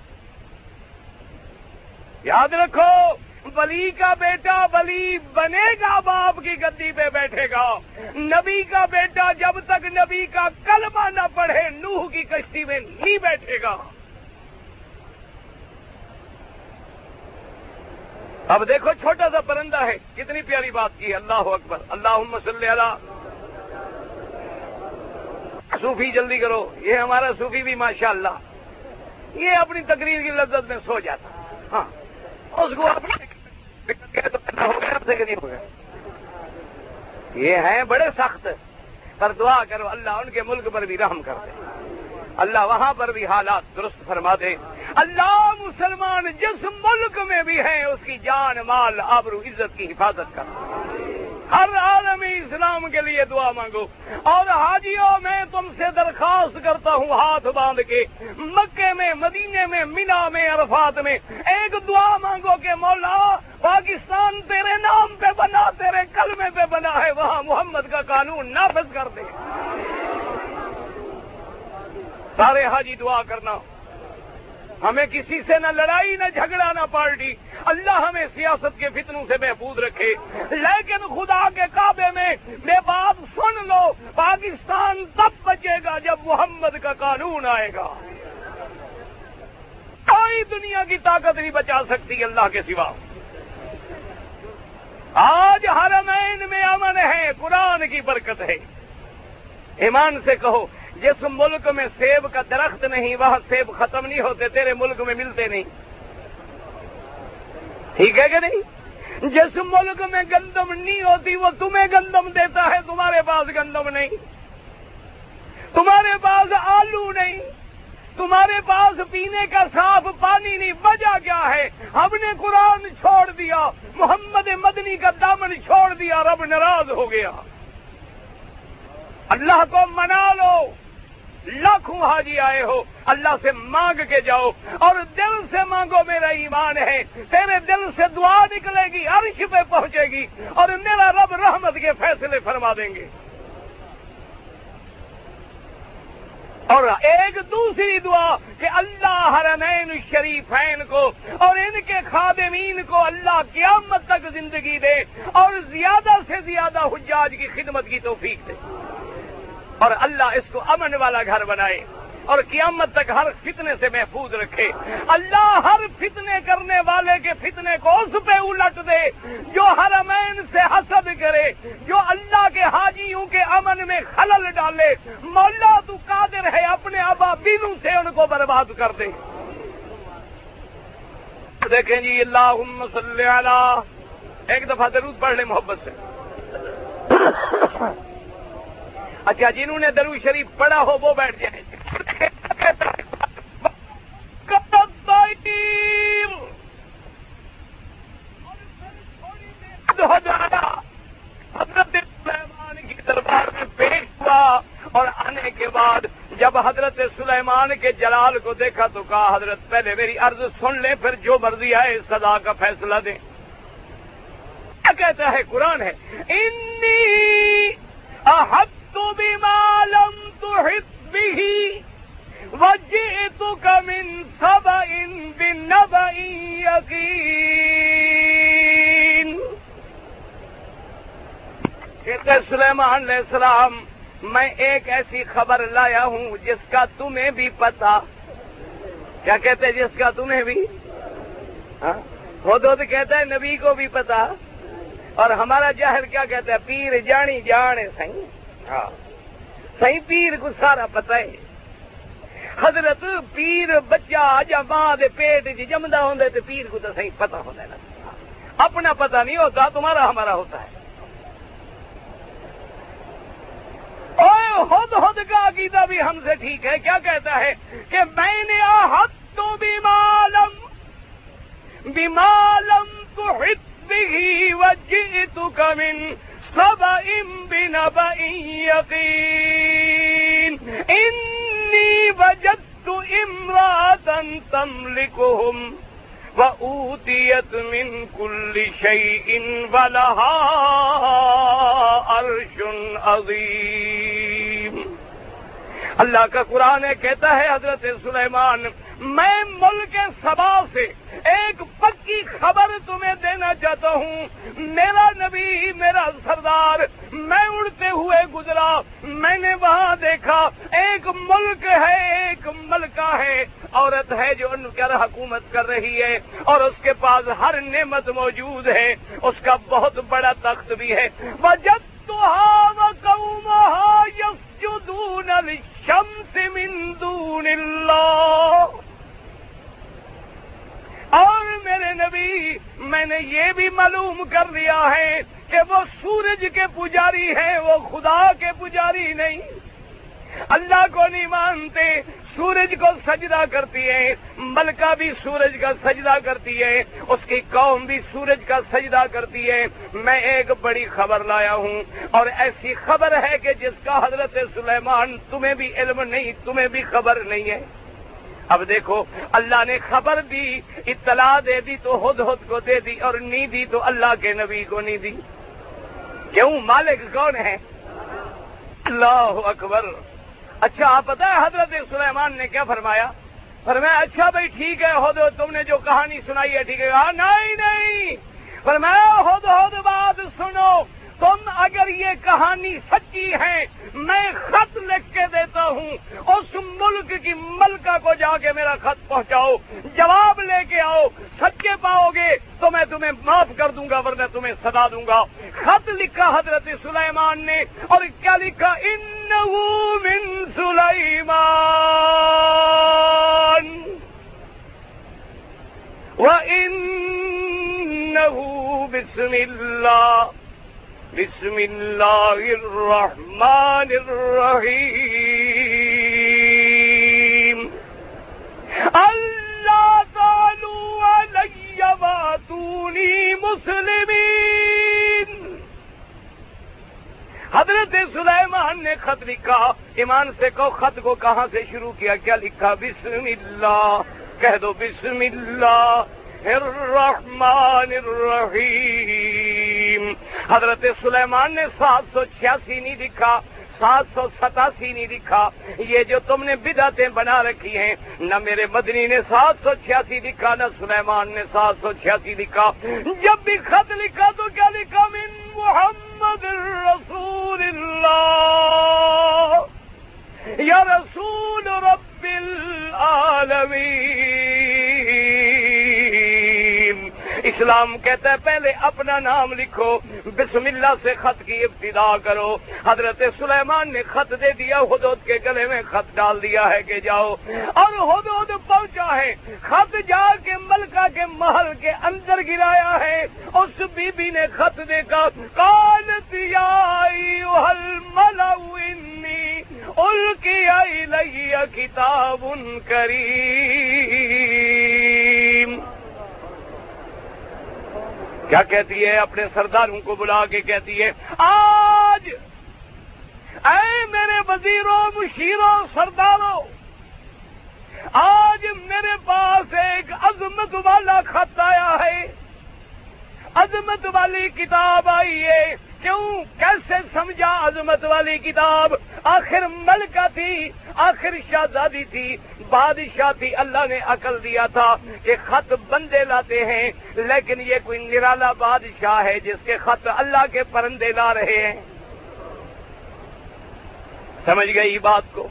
یاد رکھو، ولی کا بیٹا ولی بنے گا باپ کی گدی پہ بیٹھے گا۔ نبی کا بیٹا جب تک نبی کا کلمہ نہ پڑھے، نوح کی کشتی میں نہیں بیٹھے گا۔ اب دیکھو، چھوٹا سا پرندہ ہے۔ کتنی پیاری بات کی اللہ اکبر۔ اللہ صلی اللہ صوفی جلدی کرو۔ یہ ہمارا صوفی بھی ماشاء اللہ یہ اپنی تقریر کی لذت میں سو جاتا۔ ہاں۔ اس کو ہو گیا نہیں ہو گیا یہ ہیں بڑے سخت۔ پر دعا کرو، اللہ ان کے ملک پر بھی رحم کر دے۔ اللہ وہاں پر بھی حالات درست فرما دے۔ اللہ مسلمان جس ملک میں بھی ہیں، اس کی جان، مال، آبرو، عزت کی حفاظت کر۔ ہر عالمی اسلام کے لیے دعا مانگو اور حاجیوں میں تم سے درخواست کرتا ہوں ہاتھ باندھ کے۔ مکے میں، مدینے میں، مینا میں، عرفات میں ایک دعا مانگو کہ مولا، پاکستان تیرے نام پہ بنا، تیرے کلمے پہ بنا ہے۔ وہاں محمد کا قانون نافذ کر دے۔ سارے حاجی دعا کرنا۔ ہمیں کسی سے نہ لڑائی، نہ جھگڑا، نہ پارٹی۔ اللہ ہمیں سیاست کے فتنوں سے محفوظ رکھے۔ لیکن خدا کے کعبے میں بے بات سن لو، پاکستان تب بچے گا جب محمد کا قانون آئے گا۔ کوئی دنیا کی طاقت نہیں بچا سکتی اللہ کے سوا۔ آج ہر میں امن ہے، قرآن کی برکت ہے۔ ایمان سے کہو جس ملک میں سیب کا درخت نہیں، وہاں سیب ختم نہیں ہوتے، تیرے ملک میں ملتے نہیں۔ ٹھیک ہے کہ نہیں؟ جس ملک میں گندم نہیں ہوتی، وہ تمہیں گندم دیتا ہے، تمہارے پاس گندم نہیں۔ تمہارے پاس آلو نہیں، تمہارے پاس پینے کا صاف پانی نہیں۔ وجہ کیا ہے؟ ہم نے قرآن چھوڑ دیا، محمد مدنی کا دامن چھوڑ دیا، رب ناراض ہو گیا۔ اللہ کو منا لو۔ لاکھوں حاجی آئے ہو، اللہ سے مانگ کے جاؤ اور دل سے مانگو، میرا ایمان ہے، تیرے دل سے دعا نکلے گی، عرش پہ پہنچے گی اور میرا رب رحمت کے فیصلے فرما دیں گے۔ اور ایک دوسری دعا کہ اللہ حرمین شریفین کو اور ان کے خادمین کو اللہ قیامت تک زندگی دے اور زیادہ سے زیادہ حجاج کی خدمت کی توفیق دے۔ اور اللہ اس کو امن والا گھر بنائے اور قیامت تک ہر فتنے سے محفوظ رکھے۔ اللہ ہر فتنے کرنے والے کے فتنے کو اس پہ الٹ دے، جو ہر امین سے حسد کرے، جو اللہ کے حاجیوں کے امن میں خلل ڈالے۔ مولا تو قادر ہے اپنے ابا بینوں سے ان کو برباد کر دے۔ دیکھیں جی اللہ صلی اللہ ایک دفعہ درود پڑھ لیں محبت سے۔ اچھا جنہوں نے درو شریف پڑھا ہو، وہ بیٹھ جائیں۔ حضرت سلیمان کی دربار میں پیش ہوا اور آنے کے بعد جب حضرت سلیمان کے جلال کو دیکھا تو کہا، حضرت، پہلے میری عرض سن لیں، پھر جو مرضی آئے سزا کا فیصلہ دیں۔ کیا کہتا ہے قرآن ہے؟ انی احب بما لم تحط به وجئتك من سبأ بالنبأ يقين. کہتے سلیمان علیہ السلام، میں ایک ایسی خبر لایا ہوں جس کا تمہیں بھی پتا کیا کہتے جس کا تمہیں بھی؟ ہاں؟ خود ہاں؟ کہتا ہے، نبی کو بھی پتا اور ہمارا جاہر کیا کہتا ہے؟ پیر جانی جانے صحیح ہاں سی پیر کو سارا پتا ہے۔ حضرت پیر بچہ جا ماں دے پیٹ چ جمدا ہوں تو پیر کو تو صحیح پتا ہوتا ہے۔ اپنا پتا نہیں ہوتا، تمہارا ہمارا ہوتا ہے۔ خود خود کا عقیدہ بھی ہم سے ٹھیک ہے۔ کیا کہتا ہے کہ میں نے حد تو بیمالم بیمالم تو ہت بھی وجی تو کمن سبأ بنبأ يقين. إني وجدت امرأة تملكهم وأوتيت من كل شيء ولها عرش عظيم. اللہ کا قرآن کہتا ہے حضرت سلیمان، میں ملک سبا سے ایک پکی خبر تمہیں دینا چاہتا ہوں۔ میرا نبی، میرا سردار، میں اڑتے ہوئے گزرا۔ میں نے وہاں دیکھا، ایک ملک ہے، ایک ملکہ ہے۔ عورت ہے جو ان کر حکومت کر رہی ہے اور اس کے پاس ہر نعمت موجود ہے۔ اس کا بہت بڑا تخت بھی ہے۔ يسجدون للشمس من دون اللہ اور میرے نبی، میں نے یہ بھی معلوم کر دیا ہے کہ وہ سورج کے پجاری ہیں، وہ خدا کے پجاری نہیں۔ اللہ کو نہیں مانتے، سورج کو سجدہ کرتی ہے، ملکہ بھی سورج کا سجدہ کرتی ہے، اس کی قوم بھی سورج کا سجدہ کرتی ہے۔ میں ایک بڑی خبر لایا ہوں، اور ایسی خبر ہے کہ جس کا حضرت سلیمان تمہیں بھی علم نہیں، تمہیں بھی خبر نہیں ہے۔ اب دیکھو، اللہ نے خبر دی، اطلاع دے دی تو ہد ہد کو دے دی، اور نہیں دی تو اللہ کے نبی کو نہیں دی۔ کیوں؟ مالک کون ہے؟ اللہ اکبر۔ اچھا آپ پتا ہے حضرت سلیمان نے کیا فرمایا؟ فرمایا اچھا بھائی، ٹھیک ہے، ہو دو، تم نے جو کہانی سنائی ہے، ٹھیک ہے۔ ہاں نہیں نہیں۔ فرمایا ہو دو، بات سنو۔ تم اگر یہ کہانی سچی ہے، میں خط لکھ کے دیتا ہوں، اس ملک کی ملکہ کو جا کے میرا خط پہنچاؤ، جواب لے کے آؤ، سچے پاؤ گے، تو میں تمہیں معاف کر دوں گا، ورنہ تمہیں سدا دوں گا۔ خط لکھا حضرت سلیمان نے، اور کیا لکھا؟ ان من سلیمان۔ بسم اللہ۔ بسم اللہ الرحمن الرحیم۔ اللہ تعالو علی واتونی مسلمین۔ حضرت سلیمان نے خط لکھا، ایمان سے کہو خط کو کہاں سے شروع کیا؟ کیا لکھا؟ بسم اللہ۔ کہہ دو بسم اللہ۔ الرحمن الرحیم۔ حضرت سلیمان نے سات سو چھیاسی نہیں لکھا، سات سو ستاسی نہیں لکھا۔ یہ جو تم نے بدعتیں بنا رکھی ہیں، نہ میرے مدنی نے سات سو چھیاسی لکھا، نہ سلیمان نے سات سو چھیاسی لکھا۔ جب بھی خط لکھا تو کیا لکھا؟ من محمد رسول اللہ۔ یا رسول رب العالمین۔ اسلام کہتا ہے، پہلے اپنا نام لکھو، بسم اللہ سے خط کی ابتدا کرو۔ حضرت سلیمان نے خط دے دیا، حدود کے گلے میں خط ڈال دیا ہے کہ جاؤ۔ اور حدود پہنچا ہے۔ خط جا کے ملکہ کے محل کے اندر گرایا ہے۔ اس بی بی نے خط دیکھا کال دیا کتاب ان کریم۔ کیا کہتی ہے؟ اپنے سرداروں کو بلا کے کہتی ہے، آج اے میرے وزیروں، مشیروں، سرداروں، آج میرے پاس ایک عظمت والا خط آیا ہے۔ عظمت والی کتاب آئی ہے۔ کیوں؟ کیسے سمجھا عظمت والی کتاب؟ آخر ملکہ تھی، آخر شہزادی تھی، بادشاہ تھی، اللہ نے عقل دیا تھا کہ خط بندے لاتے ہیں، لیکن یہ کوئی نرالا بادشاہ ہے جس کے خط اللہ کے پرندے لا رہے ہیں۔ سمجھ گئی بات کو؟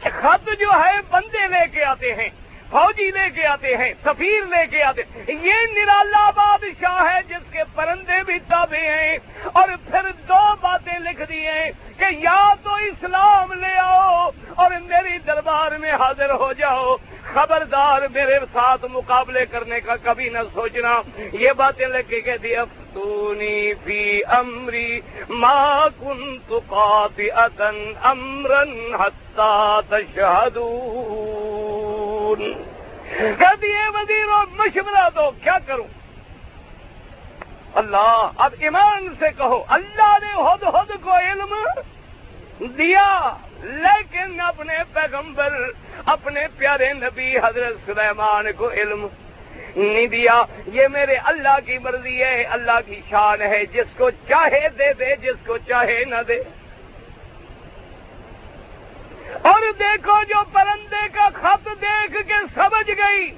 خط جو ہے بندے لے کے آتے ہیں۔ فوجی لے کے آتے ہیں، سفیر لے کے آتے ہیں۔ یہ نرالا بادشاہ ہے جس کے پرندے بھی تابے ہیں۔ اور پھر دو باتیں لکھ دی ہیں کہ یا تو اسلام لے آؤ اور میری دربار میں حاضر ہو جاؤ۔ خبردار میرے ساتھ مقابلے کرنے کا کبھی نہ سوچنا۔ یہ باتیں لکھ کے کہتی افتونی فی امری ما کنت قاطعتا امرن حتی تشہدون کہتی ہے وزیر مشورہ دو، کیا کروں؟ اللہ، اب ایمان سے کہو، اللہ نے ہد ہد کو علم دیا، لیکن اپنے پیغمبر، اپنے پیارے نبی حضرت سلیمان کو علم نہیں دیا۔ یہ میرے اللہ کی مرضی ہے، اللہ کی شان ہے، جس کو چاہے دے دے، جس کو چاہے نہ دے۔ اور دیکھو جو پرندے کا خط دیکھ کے سمجھ گئی۔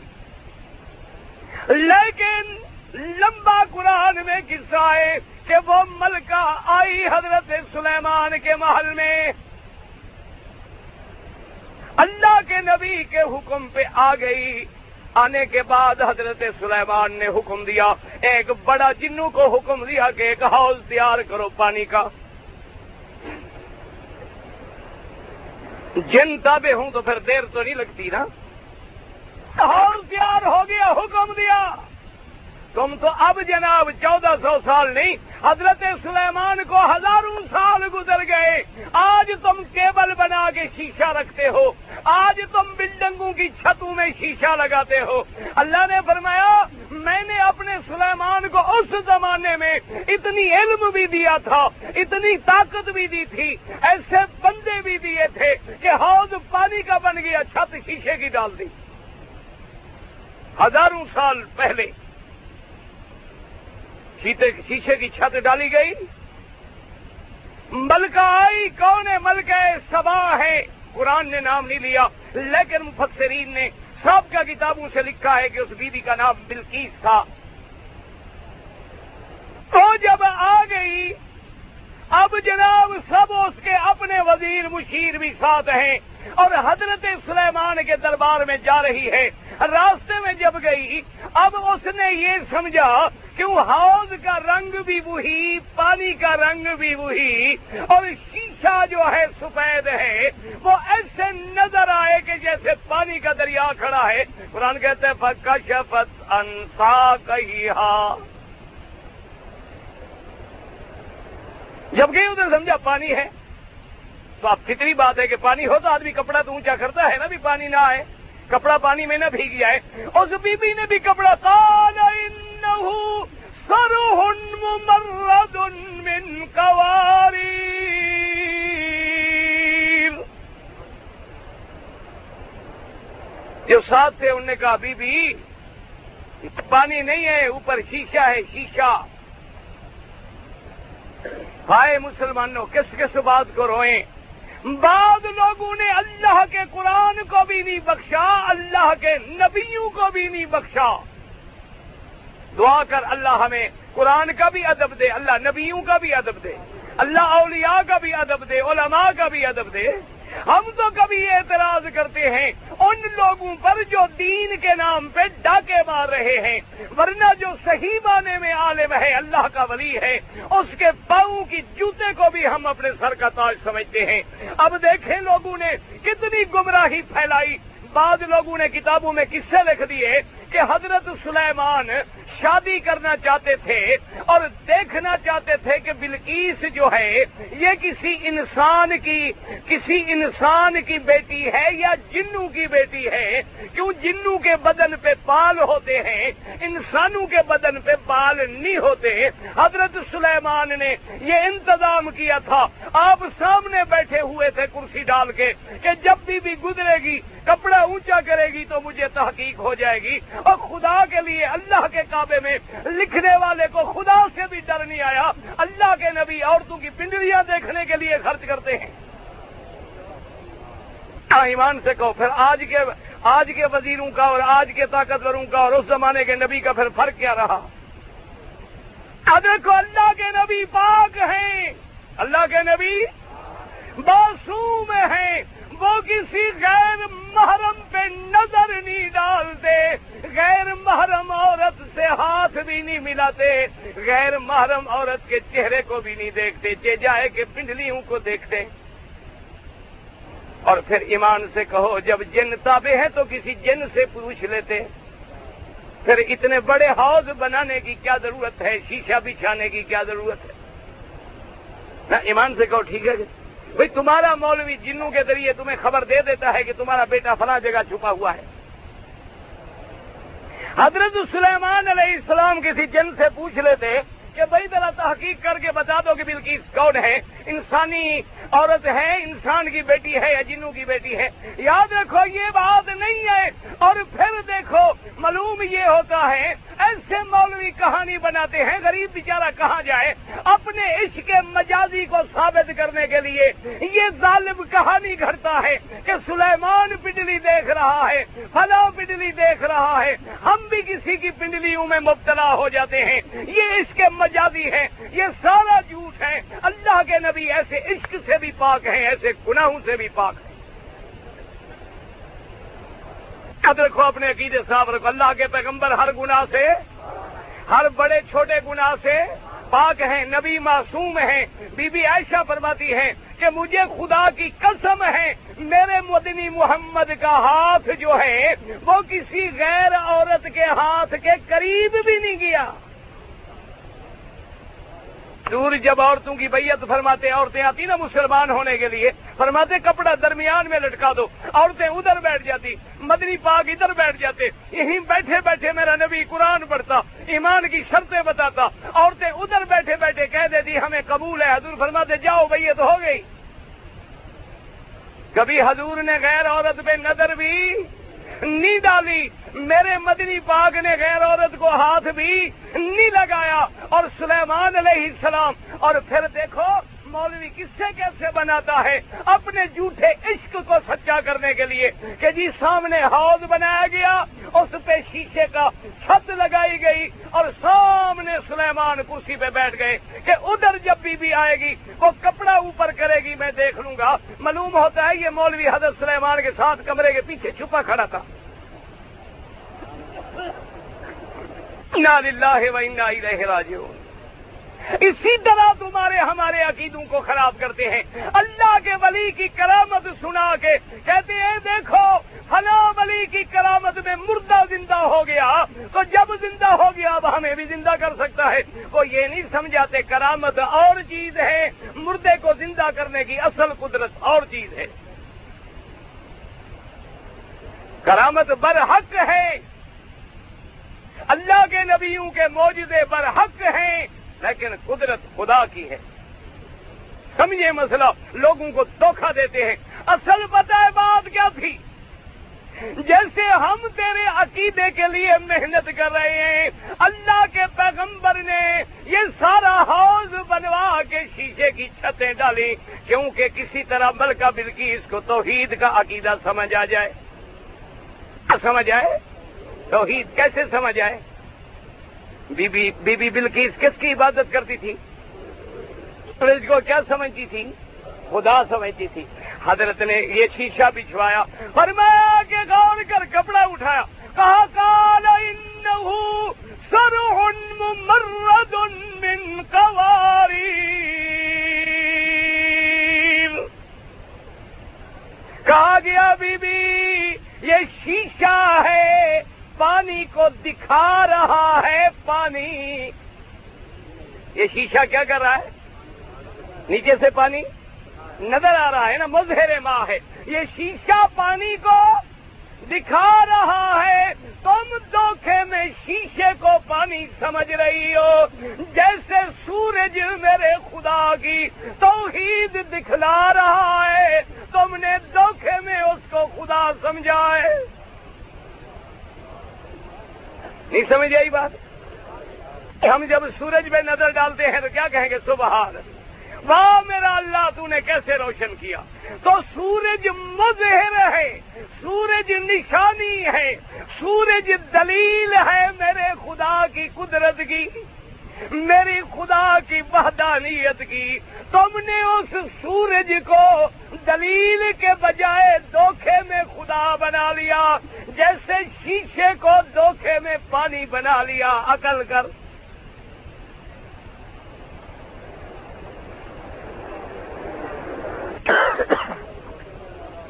لیکن لمبا قرآن میں قصہ ہے کہ وہ ملکہ آئی حضرت سلیمان کے محل میں۔ اللہ کے نبی کے حکم پہ آ گئی۔ آنے کے بعد حضرت سلیمان نے حکم دیا۔ ایک بڑا جنو کو حکم دیا کہ ایک ہاؤس تیار کرو پانی کا۔ جن تابے ہوں تو پھر دیر تو نہیں لگتی نا۔ اور تیار ہو گیا حکم دیا۔ تم تو اب جناب چودہ سو سال نہیں، حضرت سلیمان کو ہزاروں سال گزر گئے۔ آج تم ٹیبل بنا کے شیشہ رکھتے ہو۔ آج تم بلڈنگوں کی چھتوں میں شیشہ لگاتے ہو۔ اللہ نے فرمایا، میں نے اپنے سلیمان کو اس زمانے میں اتنی علم بھی دیا تھا، اتنی طاقت بھی دی تھی، ایسے بندے بھی دیے تھے کہ حوض پانی کا بن گیا، چھت شیشے کی ڈال دی۔ ہزاروں سال پہلے شیشے کی چھت ڈالی گئی۔ ملکہ آئی کون ہے ملکہ سبا ہے؟ قرآن نے نام نہیں لیا، لیکن مفسرین نے سب کا کتابوں سے لکھا ہے کہ اس بیوی کا نام بلکیس تھا۔ تو جب آ گئی، اب جناب سب اس کے اپنے وزیر مشیر بھی ساتھ ہیں۔ اور حضرت سلیمان کے دربار میں جا رہی ہے، راستے میں جب گئی، اب اس نے یہ سمجھا کہ وہ حوض کا رنگ بھی وہی، پانی کا رنگ بھی وہی، اور شیشہ جو ہے سفید ہے، وہ ایسے نظر آئے کہ جیسے پانی کا دریا کھڑا ہے۔ قرآن کہتے ہیں پکا شفت انسا کہی جب گئی ادھر سمجھا پانی ہے۔ تو اب فطری بات ہے کہ پانی ہو تو آدمی کپڑا تو اونچا کرتا ہے نا بھی پانی نہ آئے۔ کپڑا پانی میں نہ بھیگ جائے اس بی بی نے بھی کپڑا من کواری جو ساتھ تھے انہوں نے کہا، بی بی، پانی نہیں ہے، اوپر شیشہ ہے، شیشہ۔ ہائے مسلمانوں، کس کس بات کو روئیں؟ بعد لوگوں نے اللہ کے قرآن کو بھی نہیں بخشا، اللہ کے نبیوں کو بھی نہیں بخشا۔ دعا کر اللہ ہمیں قرآن کا بھی ادب دے، اللہ نبیوں کا بھی ادب دے، اللہ اولیاء کا بھی ادب دے، علماء کا بھی ادب دے۔ ہم تو کبھی اعتراض کرتے ہیں، ان لوگوں پر جو دین کے نام پہ ڈاکے مار رہے ہیں۔ ورنہ جو صحیح معنی میں عالم ہے، اللہ کا ولی ہے، اس کے پاؤں کی جوتے کو بھی ہم اپنے سر کا تاج سمجھتے ہیں۔ اب دیکھیں لوگوں نے کتنی گمراہی پھیلائی۔ بعض لوگوں نے کتابوں میں قصے لکھ دیے۔ کہ حضرت سلیمان شادی کرنا چاہتے تھے اور دیکھنا چاہتے تھے کہ بلکیس جو ہے یہ کسی انسان کی، کسی انسان کی بیٹی ہے یا جنو کی بیٹی ہے؟ کیوں جنو کے بدن پہ بال ہوتے ہیں؟ انسانوں کے بدن پہ بال نہیں ہوتے؟ حضرت سلیمان نے یہ انتظام کیا تھا۔ آپ سامنے بیٹھے ہوئے تھے کرسی ڈال کے کہ جب بھی بھی گزرے گی، کپڑا اونچا کرے گی تو مجھے تحقیق ہو جائے گی۔ اور خدا کے لیے اللہ کے کعبے میں لکھنے والے کو خدا سے بھی ڈر نہیں آیا۔ اللہ کے نبی عورتوں کی پنڈلیاں دیکھنے کے لیے خرچ کرتے ہیں۔ ایمان سے کہو، پھر آج کے آج کے وزیروں کا اور آج کے طاقتوروں کا اور اس زمانے کے نبی کا پھر فرق کیا رہا؟ دیکھو، اللہ کے نبی پاک ہیں۔ اللہ کے نبی معصوم ہیں۔ وہ کسی غیر محرم پہ نظر نہیں ڈالتے، غیر محرم عورت سے ہاتھ بھی نہیں ملاتے، غیر محرم عورت کے چہرے کو بھی نہیں دیکھتے، چے جائے کہ پنڈلیوں کو دیکھتے۔ اور پھر ایمان سے کہو، جب جن تابے ہیں تو کسی جن سے پوچھ لیتے۔ پھر اتنے بڑے ہاؤس بنانے کی کیا ضرورت ہے؟ شیشہ بچھانے کی کیا ضرورت ہے؟ ایمان سے کہو، ٹھیک ہے۔ بھائی تمہارا مولوی جنوں کے ذریعے تمہیں خبر دے دیتا ہے کہ تمہارا بیٹا فلاں جگہ چھپا ہوا ہے۔ حضرت سلیمان علیہ السلام کسی جن سے پوچھ لیتے کہ بھائی ذرا تحقیق کر کے بتا دو کہ بلکیس کون ہے؟ انسانی عورت ہے، انسان کی بیٹی ہے یا جنوں کی بیٹی ہے؟ یاد رکھو، یہ بات نہیں ہے۔ اور پھر دیکھو، معلوم یہ ہوتا ہے، ایسے مولوی کہانی بناتے ہیں، غریب بیچارہ کہاں جائے؟ اپنے عشق مجازی کو ثابت کرنے کے لیے یہ ظالم کہانی گھڑتا ہے کہ سلیمان پنڈلی دیکھ رہا ہے، فلاں پنڈلی دیکھ رہا ہے۔ ہم بھی کسی کی پنڈلیوں میں مبتلا ہو جاتے ہیں۔ یہ عشق مجازی ہے یہ سارا جھوٹ ہے۔ اللہ کے نبی ایسے عشق سے بھی پاک ہیں، ایسے گناہوں سے بھی پاک ہیں۔ اب رکھو اپنے عقیدے صاحب رکھو۔ اللہ کے پیغمبر ہر گناہ سے، ہر بڑے چھوٹے گناہ سے پاک ہیں۔ نبی معصوم ہیں۔ بی بی عائشہ فرماتی ہیں کہ مجھے خدا کی قسم ہے، میرے مدنی محمد کا ہاتھ جو ہے، وہ کسی غیر عورت کے ہاتھ کے قریب بھی نہیں گیا۔ دور جب عورتوں کی بیعت فرماتے عورتیں آتی نا مسلمان ہونے کے لیے، فرماتے کپڑا درمیان میں لٹکا دو، عورتیں ادھر بیٹھ جاتی، مدنی پاک ادھر بیٹھ جاتے، یہیں بیٹھے بیٹھے میرا نبی قرآن پڑھتا، ایمان کی شرطیں بتاتا، عورتیں ادھر بیٹھے بیٹھے کہہ دیتی، ہمیں قبول ہے، حضور فرماتے، جاؤ بیعت ہو گئی۔ کبھی حضور نے غیر عورت پہ نظر بھی نہیں ڈالی میرے مدنی پاک نے غیر عورت کو ہاتھ بھی نہیں لگایا اور سلیمان علیہ السلام، اور پھر دیکھو مولوی کس سے کیسے بناتا ہے اپنے جھوٹے عشق کو سچا کرنے کے لیے کہ جی سامنے حوض بنایا گیا، اس پہ شیشے کا چھت لگائی گئی اور سامنے سلیمان کرسی پہ بیٹھ گئے کہ ادھر جب بی بی آئے گی، وہ کپڑا اوپر کرے گی، میں دیکھ لوں گا۔ معلوم ہوتا ہے یہ مولوی حضرت سلیمان کے ساتھ کمرے کے پیچھے چھپا کھڑا تھا۔ راجیوں اسی طرح تمہارے ہمارے عقیدوں کو خراب کرتے ہیں۔ اللہ کے ولی کی کرامت سنا کے کہتے ہیں، دیکھو، فلاں ولی کی کرامت میں مردہ زندہ ہو گیا تو جب زندہ ہو گیا اب ہمیں بھی زندہ کر سکتا ہے۔ وہ یہ نہیں سمجھاتے کرامت اور چیز ہے، مردے کو زندہ کرنے کی اصل قدرت اور چیز ہے۔ کرامت برحق ہے۔ اللہ کے نبیوں کے موجودے برحق ہیں، لیکن قدرت خدا کی ہے۔ سمجھے مسئلہ، لوگوں کو دھوکہ دیتے ہیں۔ اصل پتہ ہے بات کیا تھی؟ جیسے ہم تیرے عقیدے کے لیے محنت کر رہے ہیں، اللہ کے پیغمبر نے یہ سارا حوض بنوا کے شیشے کی چھتیں ڈالی، کیونکہ کسی طرح ملکہ بلکی اس کو توحید کا عقیدہ سمجھ آ جائے۔ سمجھ آئے؟ توحید کیسے سمجھ آئے؟ بی بی بی بی بلکیس کس کی عبادت کرتی تھی؟ سورج کو کیا سمجھتی تھی؟ خدا سمجھتی تھی۔ حضرت نے یہ شیشہ بچھوایا، فرمایا کہ غور کر، کپڑا اٹھایا۔ کہا کال سر مرد من قواری کہا گیا، بی بی، یہ شیشہ ہے۔ پانی کو دکھا رہا ہے پانی۔ یہ شیشہ کیا کر رہا ہے؟ نیچے سے پانی نظر آ رہا ہے نا، مظہر ماں ہے۔ یہ شیشہ پانی کو دکھا رہا ہے۔ تم دھوکھے میں شیشے کو پانی سمجھ رہی ہو۔ جیسے سورج میرے خدا کی توحید دکھلا رہا ہے، تم نے دھوکھے میں اس کو خدا سمجھا ہے۔ نہیں سمجھ آئی بات؟ ہم جب سورج پہ نظر ڈالتے ہیں تو کیا کہیں گے؟ سبحان واہ میرا اللہ، تو نے کیسے روشن کیا؟ تو سورج مظہر ہے، سورج نشانی ہے، سورج دلیل ہے میرے خدا کی قدرت کی۔ میری خدا کی وحدانیت کی، تم نے اس سورج کو دلیل کے بجائے دھوکھے میں خدا بنا لیا، جیسے شیشے کو دھوکھے میں پانی بنا لیا، عقل کر۔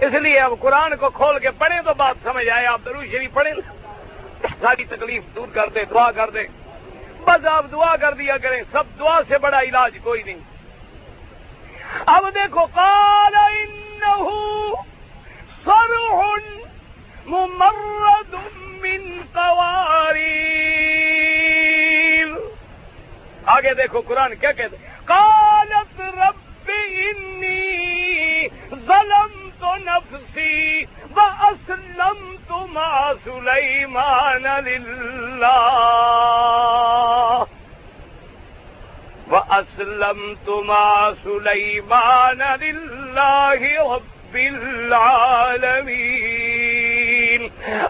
اس لیے اب قرآن کو کھول کے پڑھیں تو بات سمجھ آئے، آپ درو شریف پڑھیں۔ ساری تکلیف دور کر دے، دعا کر دے۔ بس آپ دعا کر دیا کریں، سب دعا سے بڑا علاج کوئی نہیں۔ اب دیکھو کال سر ممرد من قواری آگے دیکھو، قرآن کیا کہتے کالت رب انی ظلم تو نفسی و اسلم تم سلیمان و اسلم تم سلیمان رب العالمین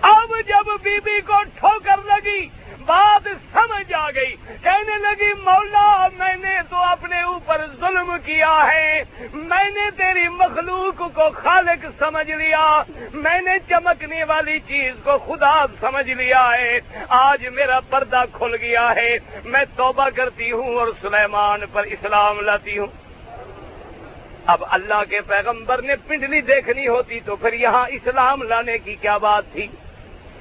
اب جب بی بی کو ٹھوکر لگی بات سمجھ آ گئی۔ کہنے لگی، مولا، میں نے تو اپنے اوپر ظلم کیا ہے۔ میں نے تیری مخلوق کو خالق سمجھ لیا۔ میں نے چمکنے والی چیز کو خدا سمجھ لیا ہے۔ آج میرا پردہ کھل گیا ہے۔ میں توبہ کرتی ہوں اور سلیمان پر اسلام لاتی ہوں۔ اب اللہ کے پیغمبر نے پنڈلی دیکھنی ہوتی تو پھر یہاں اسلام لانے کی کیا بات تھی؟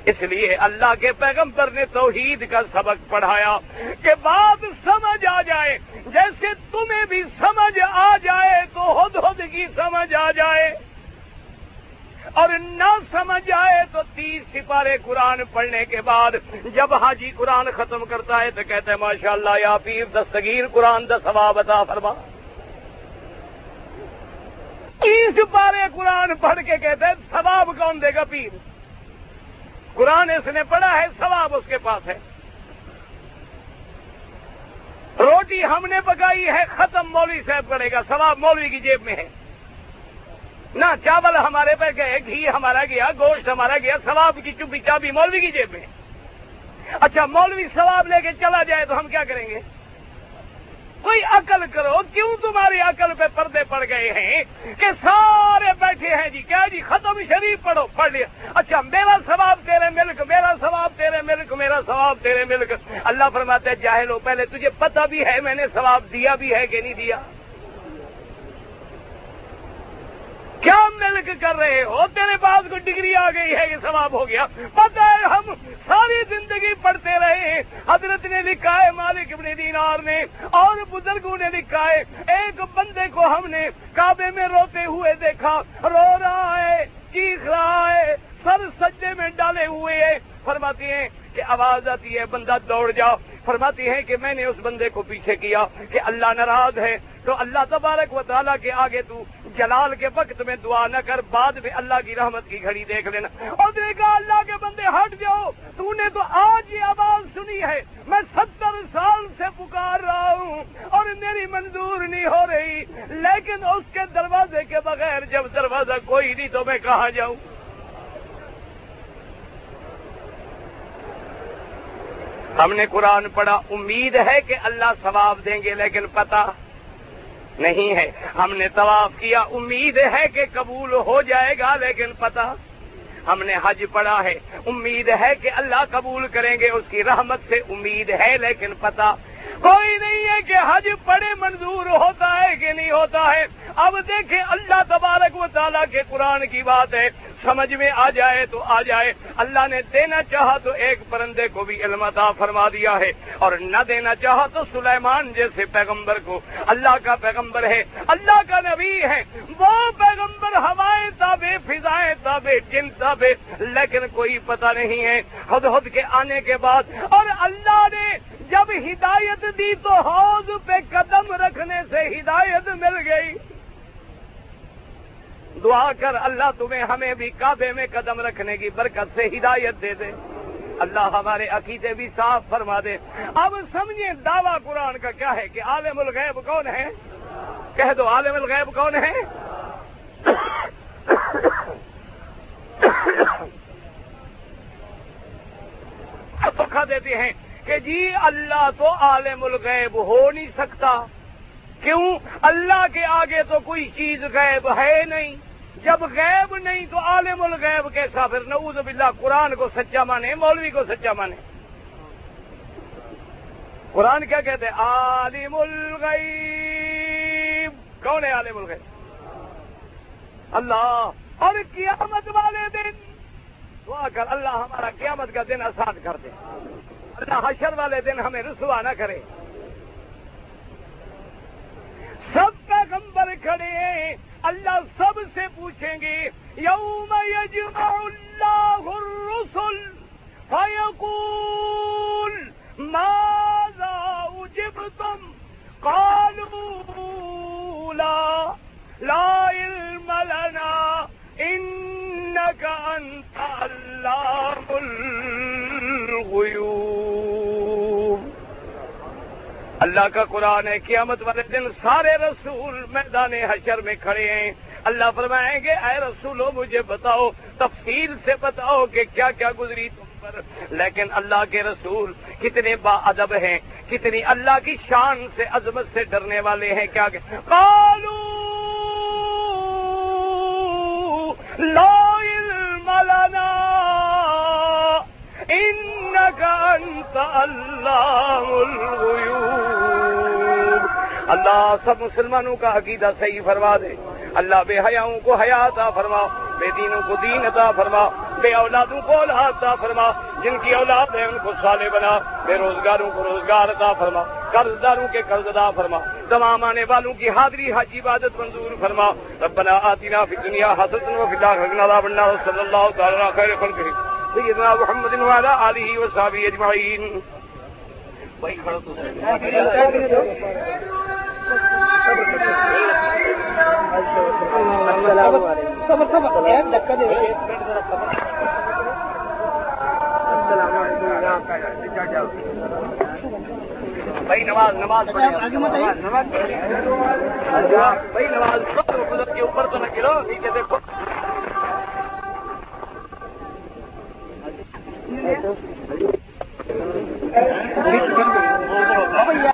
اس لیے اللہ کے پیغمبر نے توحید کا سبق پڑھایا کہ بات سمجھ آ جائے، جیسے تمہیں بھی سمجھ آ جائے تو ہد ہد کی سمجھ آ جائے۔ اور نہ سمجھ آئے تو تیس سپارے قرآن پڑھنے کے بعد، جب حاجی قرآن ختم کرتا ہے تو کہتے ہیں ماشاء اللہ یا پیر، دستگیر قرآن دسوا بتا فرما۔ تیس پارے قرآن پڑھ کے کہتے ہیں ثواب کون دے گا پیر؟ قرآن اس نے پڑھا ہے، ثواب اس کے پاس ہے۔ روٹی ہم نے پکائی ہے، ختم مولوی صاحب کرے گا، ثواب مولوی کی جیب میں ہے۔ نہ چاول ہمارے پہ گئے، گھی ہمارا گیا، گوشت ہمارا گیا، ثواب کی چپی چابی مولوی کی جیب میں اچھا مولوی ثواب لے کے چلا جائے تو ہم کیا کریں گے؟ کوئی عقل کرو، کیوں تمہاری عقل پہ پردے پڑ گئے ہیں؟ کہ سارے بیٹھے ہیں جی کیا جی؟ ختم شریف پڑھو، پڑھ لیا۔ اچھا میرا ثواب تیرے ملک، میرا ثواب تیرے ملک، میرا ثواب تیرے ملک۔ اللہ فرماتے جاہل ہو پہلے تجھے پتہ بھی ہے، میں نے ثواب دیا بھی ہے کہ نہیں دیا؟ کیا ملک کر رہے ہو؟ تیرے پاس کوئی ڈگری آ گئی ہے، یہ ثواب ہو گیا۔ پتہ ہے، ہم ساری زندگی پڑھتے رہے۔ حضرت نے لکھا ہے، مالک ابن دینار نے، اور بزرگوں نے لکھا ہے۔ ایک بندے کو ہم نے کعبے میں روتے ہوئے دیکھا۔ رو رہا ہے، چیخ رہا ہے، سر سجے میں ڈالے ہوئے ہیں فرماتی ہیں کہ آواز آتی ہے، بندہ دوڑ جاؤ فرماتی ہے کہ میں نے اس بندے کو پیچھے کیا کہ اللہ ناراض ہے۔ تو اللہ تبارک و تعالیٰ کے آگے تو جلال کے وقت میں دعا نہ کر، بعد میں اللہ کی رحمت کی گھڑی دیکھ لینا۔ اور دیکھا اللہ کے بندے ہٹ جاؤ۔ تو نے تو آج یہ آواز سنی ہے۔ میں ستر سال سے پکار رہا ہوں اور میری منظور نہیں ہو رہی، لیکن اس کے دروازے کے بغیر جب دروازہ کوئی نہیں تو میں کہاں جاؤں؟ ہم نے قرآن پڑھا، امید ہے کہ اللہ ثواب دیں گے، لیکن پتہ نہیں ہے۔ ہم نے طواف کیا، امید ہے کہ قبول ہو جائے گا، لیکن پتہ ہم نے حج پڑھا ہے۔ امید ہے کہ اللہ قبول کریں گے، اس کی رحمت سے امید ہے، لیکن پتہ کوئی نہیں ہے کہ حج پڑے منظور ہوتا ہے کہ نہیں ہوتا ہے۔ اب دیکھیں اللہ تبارک و تعالیٰ کے قرآن کی بات ہے۔ سمجھ میں آ جائے تو آ جائے۔ اللہ نے دینا چاہا تو ایک پرندے کو بھی علم عطا فرما دیا ہے۔ اور نہ دینا چاہا تو سلیمان جیسے پیغمبر کو۔ اللہ کا پیغمبر ہے، اللہ کا نبی ہے۔ وہ پیغمبر ہوائیں تابے فضائیں تابے جن تابے لیکن کوئی پتہ نہیں ہے خود خود کے آنے کے بعد۔ اور اللہ نے جب ہدایت دی تو حوض پہ قدم رکھنے سے ہدایت مل گئی دعا کر اللہ تمہیں ہمیں بھی کعبے میں قدم رکھنے کی برکت سے ہدایت دے دے اللہ ہمارے عقیدے بھی صاف فرما دے اب سمجھیں دعویٰ قرآن کا کیا ہے کہ عالم الغیب کون ہے کہہ دو عالم الغیب کون ہے دھوکھا دیتے ہیں کہ جی اللہ تو عالم الغیب ہو نہیں سکتا۔ کیوں؟ اللہ کے آگے تو کوئی چیز غیب ہے نہیں۔ جب غیب نہیں تو عالم الغیب کیسا؟ پھر نعوذ باللہ قرآن کو سچا مانے، مولوی کو سچا مانے۔ قرآن کیا کہتے ہیں؟ عالم الغیب۔ کون ہے عالم الغیب؟ اللہ۔ اور قیامت والے دن۔ دعا کر، اللہ ہمارا قیامت کا دن آسان کر دے۔ اللہ حشر والے دن ہمیں رسوا نہ کرے۔ سب پیغمبر کھڑے ہیں، اللہ سب سے پوچھیں گے، یوم یج اللہ کا قرآن ہے، قیامت والے دن سارے رسول میدان حشر میں کھڑے ہیں۔ اللہ فرمائیں گے، اے رسولو، مجھے بتاؤ، تفصیل سے بتاؤ کہ کیا کیا گزری تم پر۔ لیکن اللہ کے رسول کتنے با ادب ہیں، کتنی اللہ کی شان سے، عظمت سے ڈرنے والے ہیں۔ کیا کالو لا علم لنا انك انت اللہ اللہ سب مسلمانوں کا عقیدہ صحیح فرما دے۔ اللہ بے حیاؤں کو حیا عطا فرما، بے دینوں کو دین عطا فرما، بے اولادوں کو اولاد عطا فرما، جن کی اولاد ہے ان کو سالے بنا، بے روزگاروں کو روزگار عطا فرما قرض داروں کے قرض ادا فرما، تمام آنے والوں کی حاضری، حج، عبادت منظور فرما۔ ربنا آتنا فی دنیا حسرت و فی الاخرہ عذاب النار، صلی اللہ تعالی خیر خلقہ۔ سیدنا محمد وعلى آلہ و اجمعین۔ بھائی کھڑا تو بھائی نماز نماز نماز بھائی نماز خود کے اوپر تو نہ گرو۔ نیچے دیکھو۔ Thank you. بھائی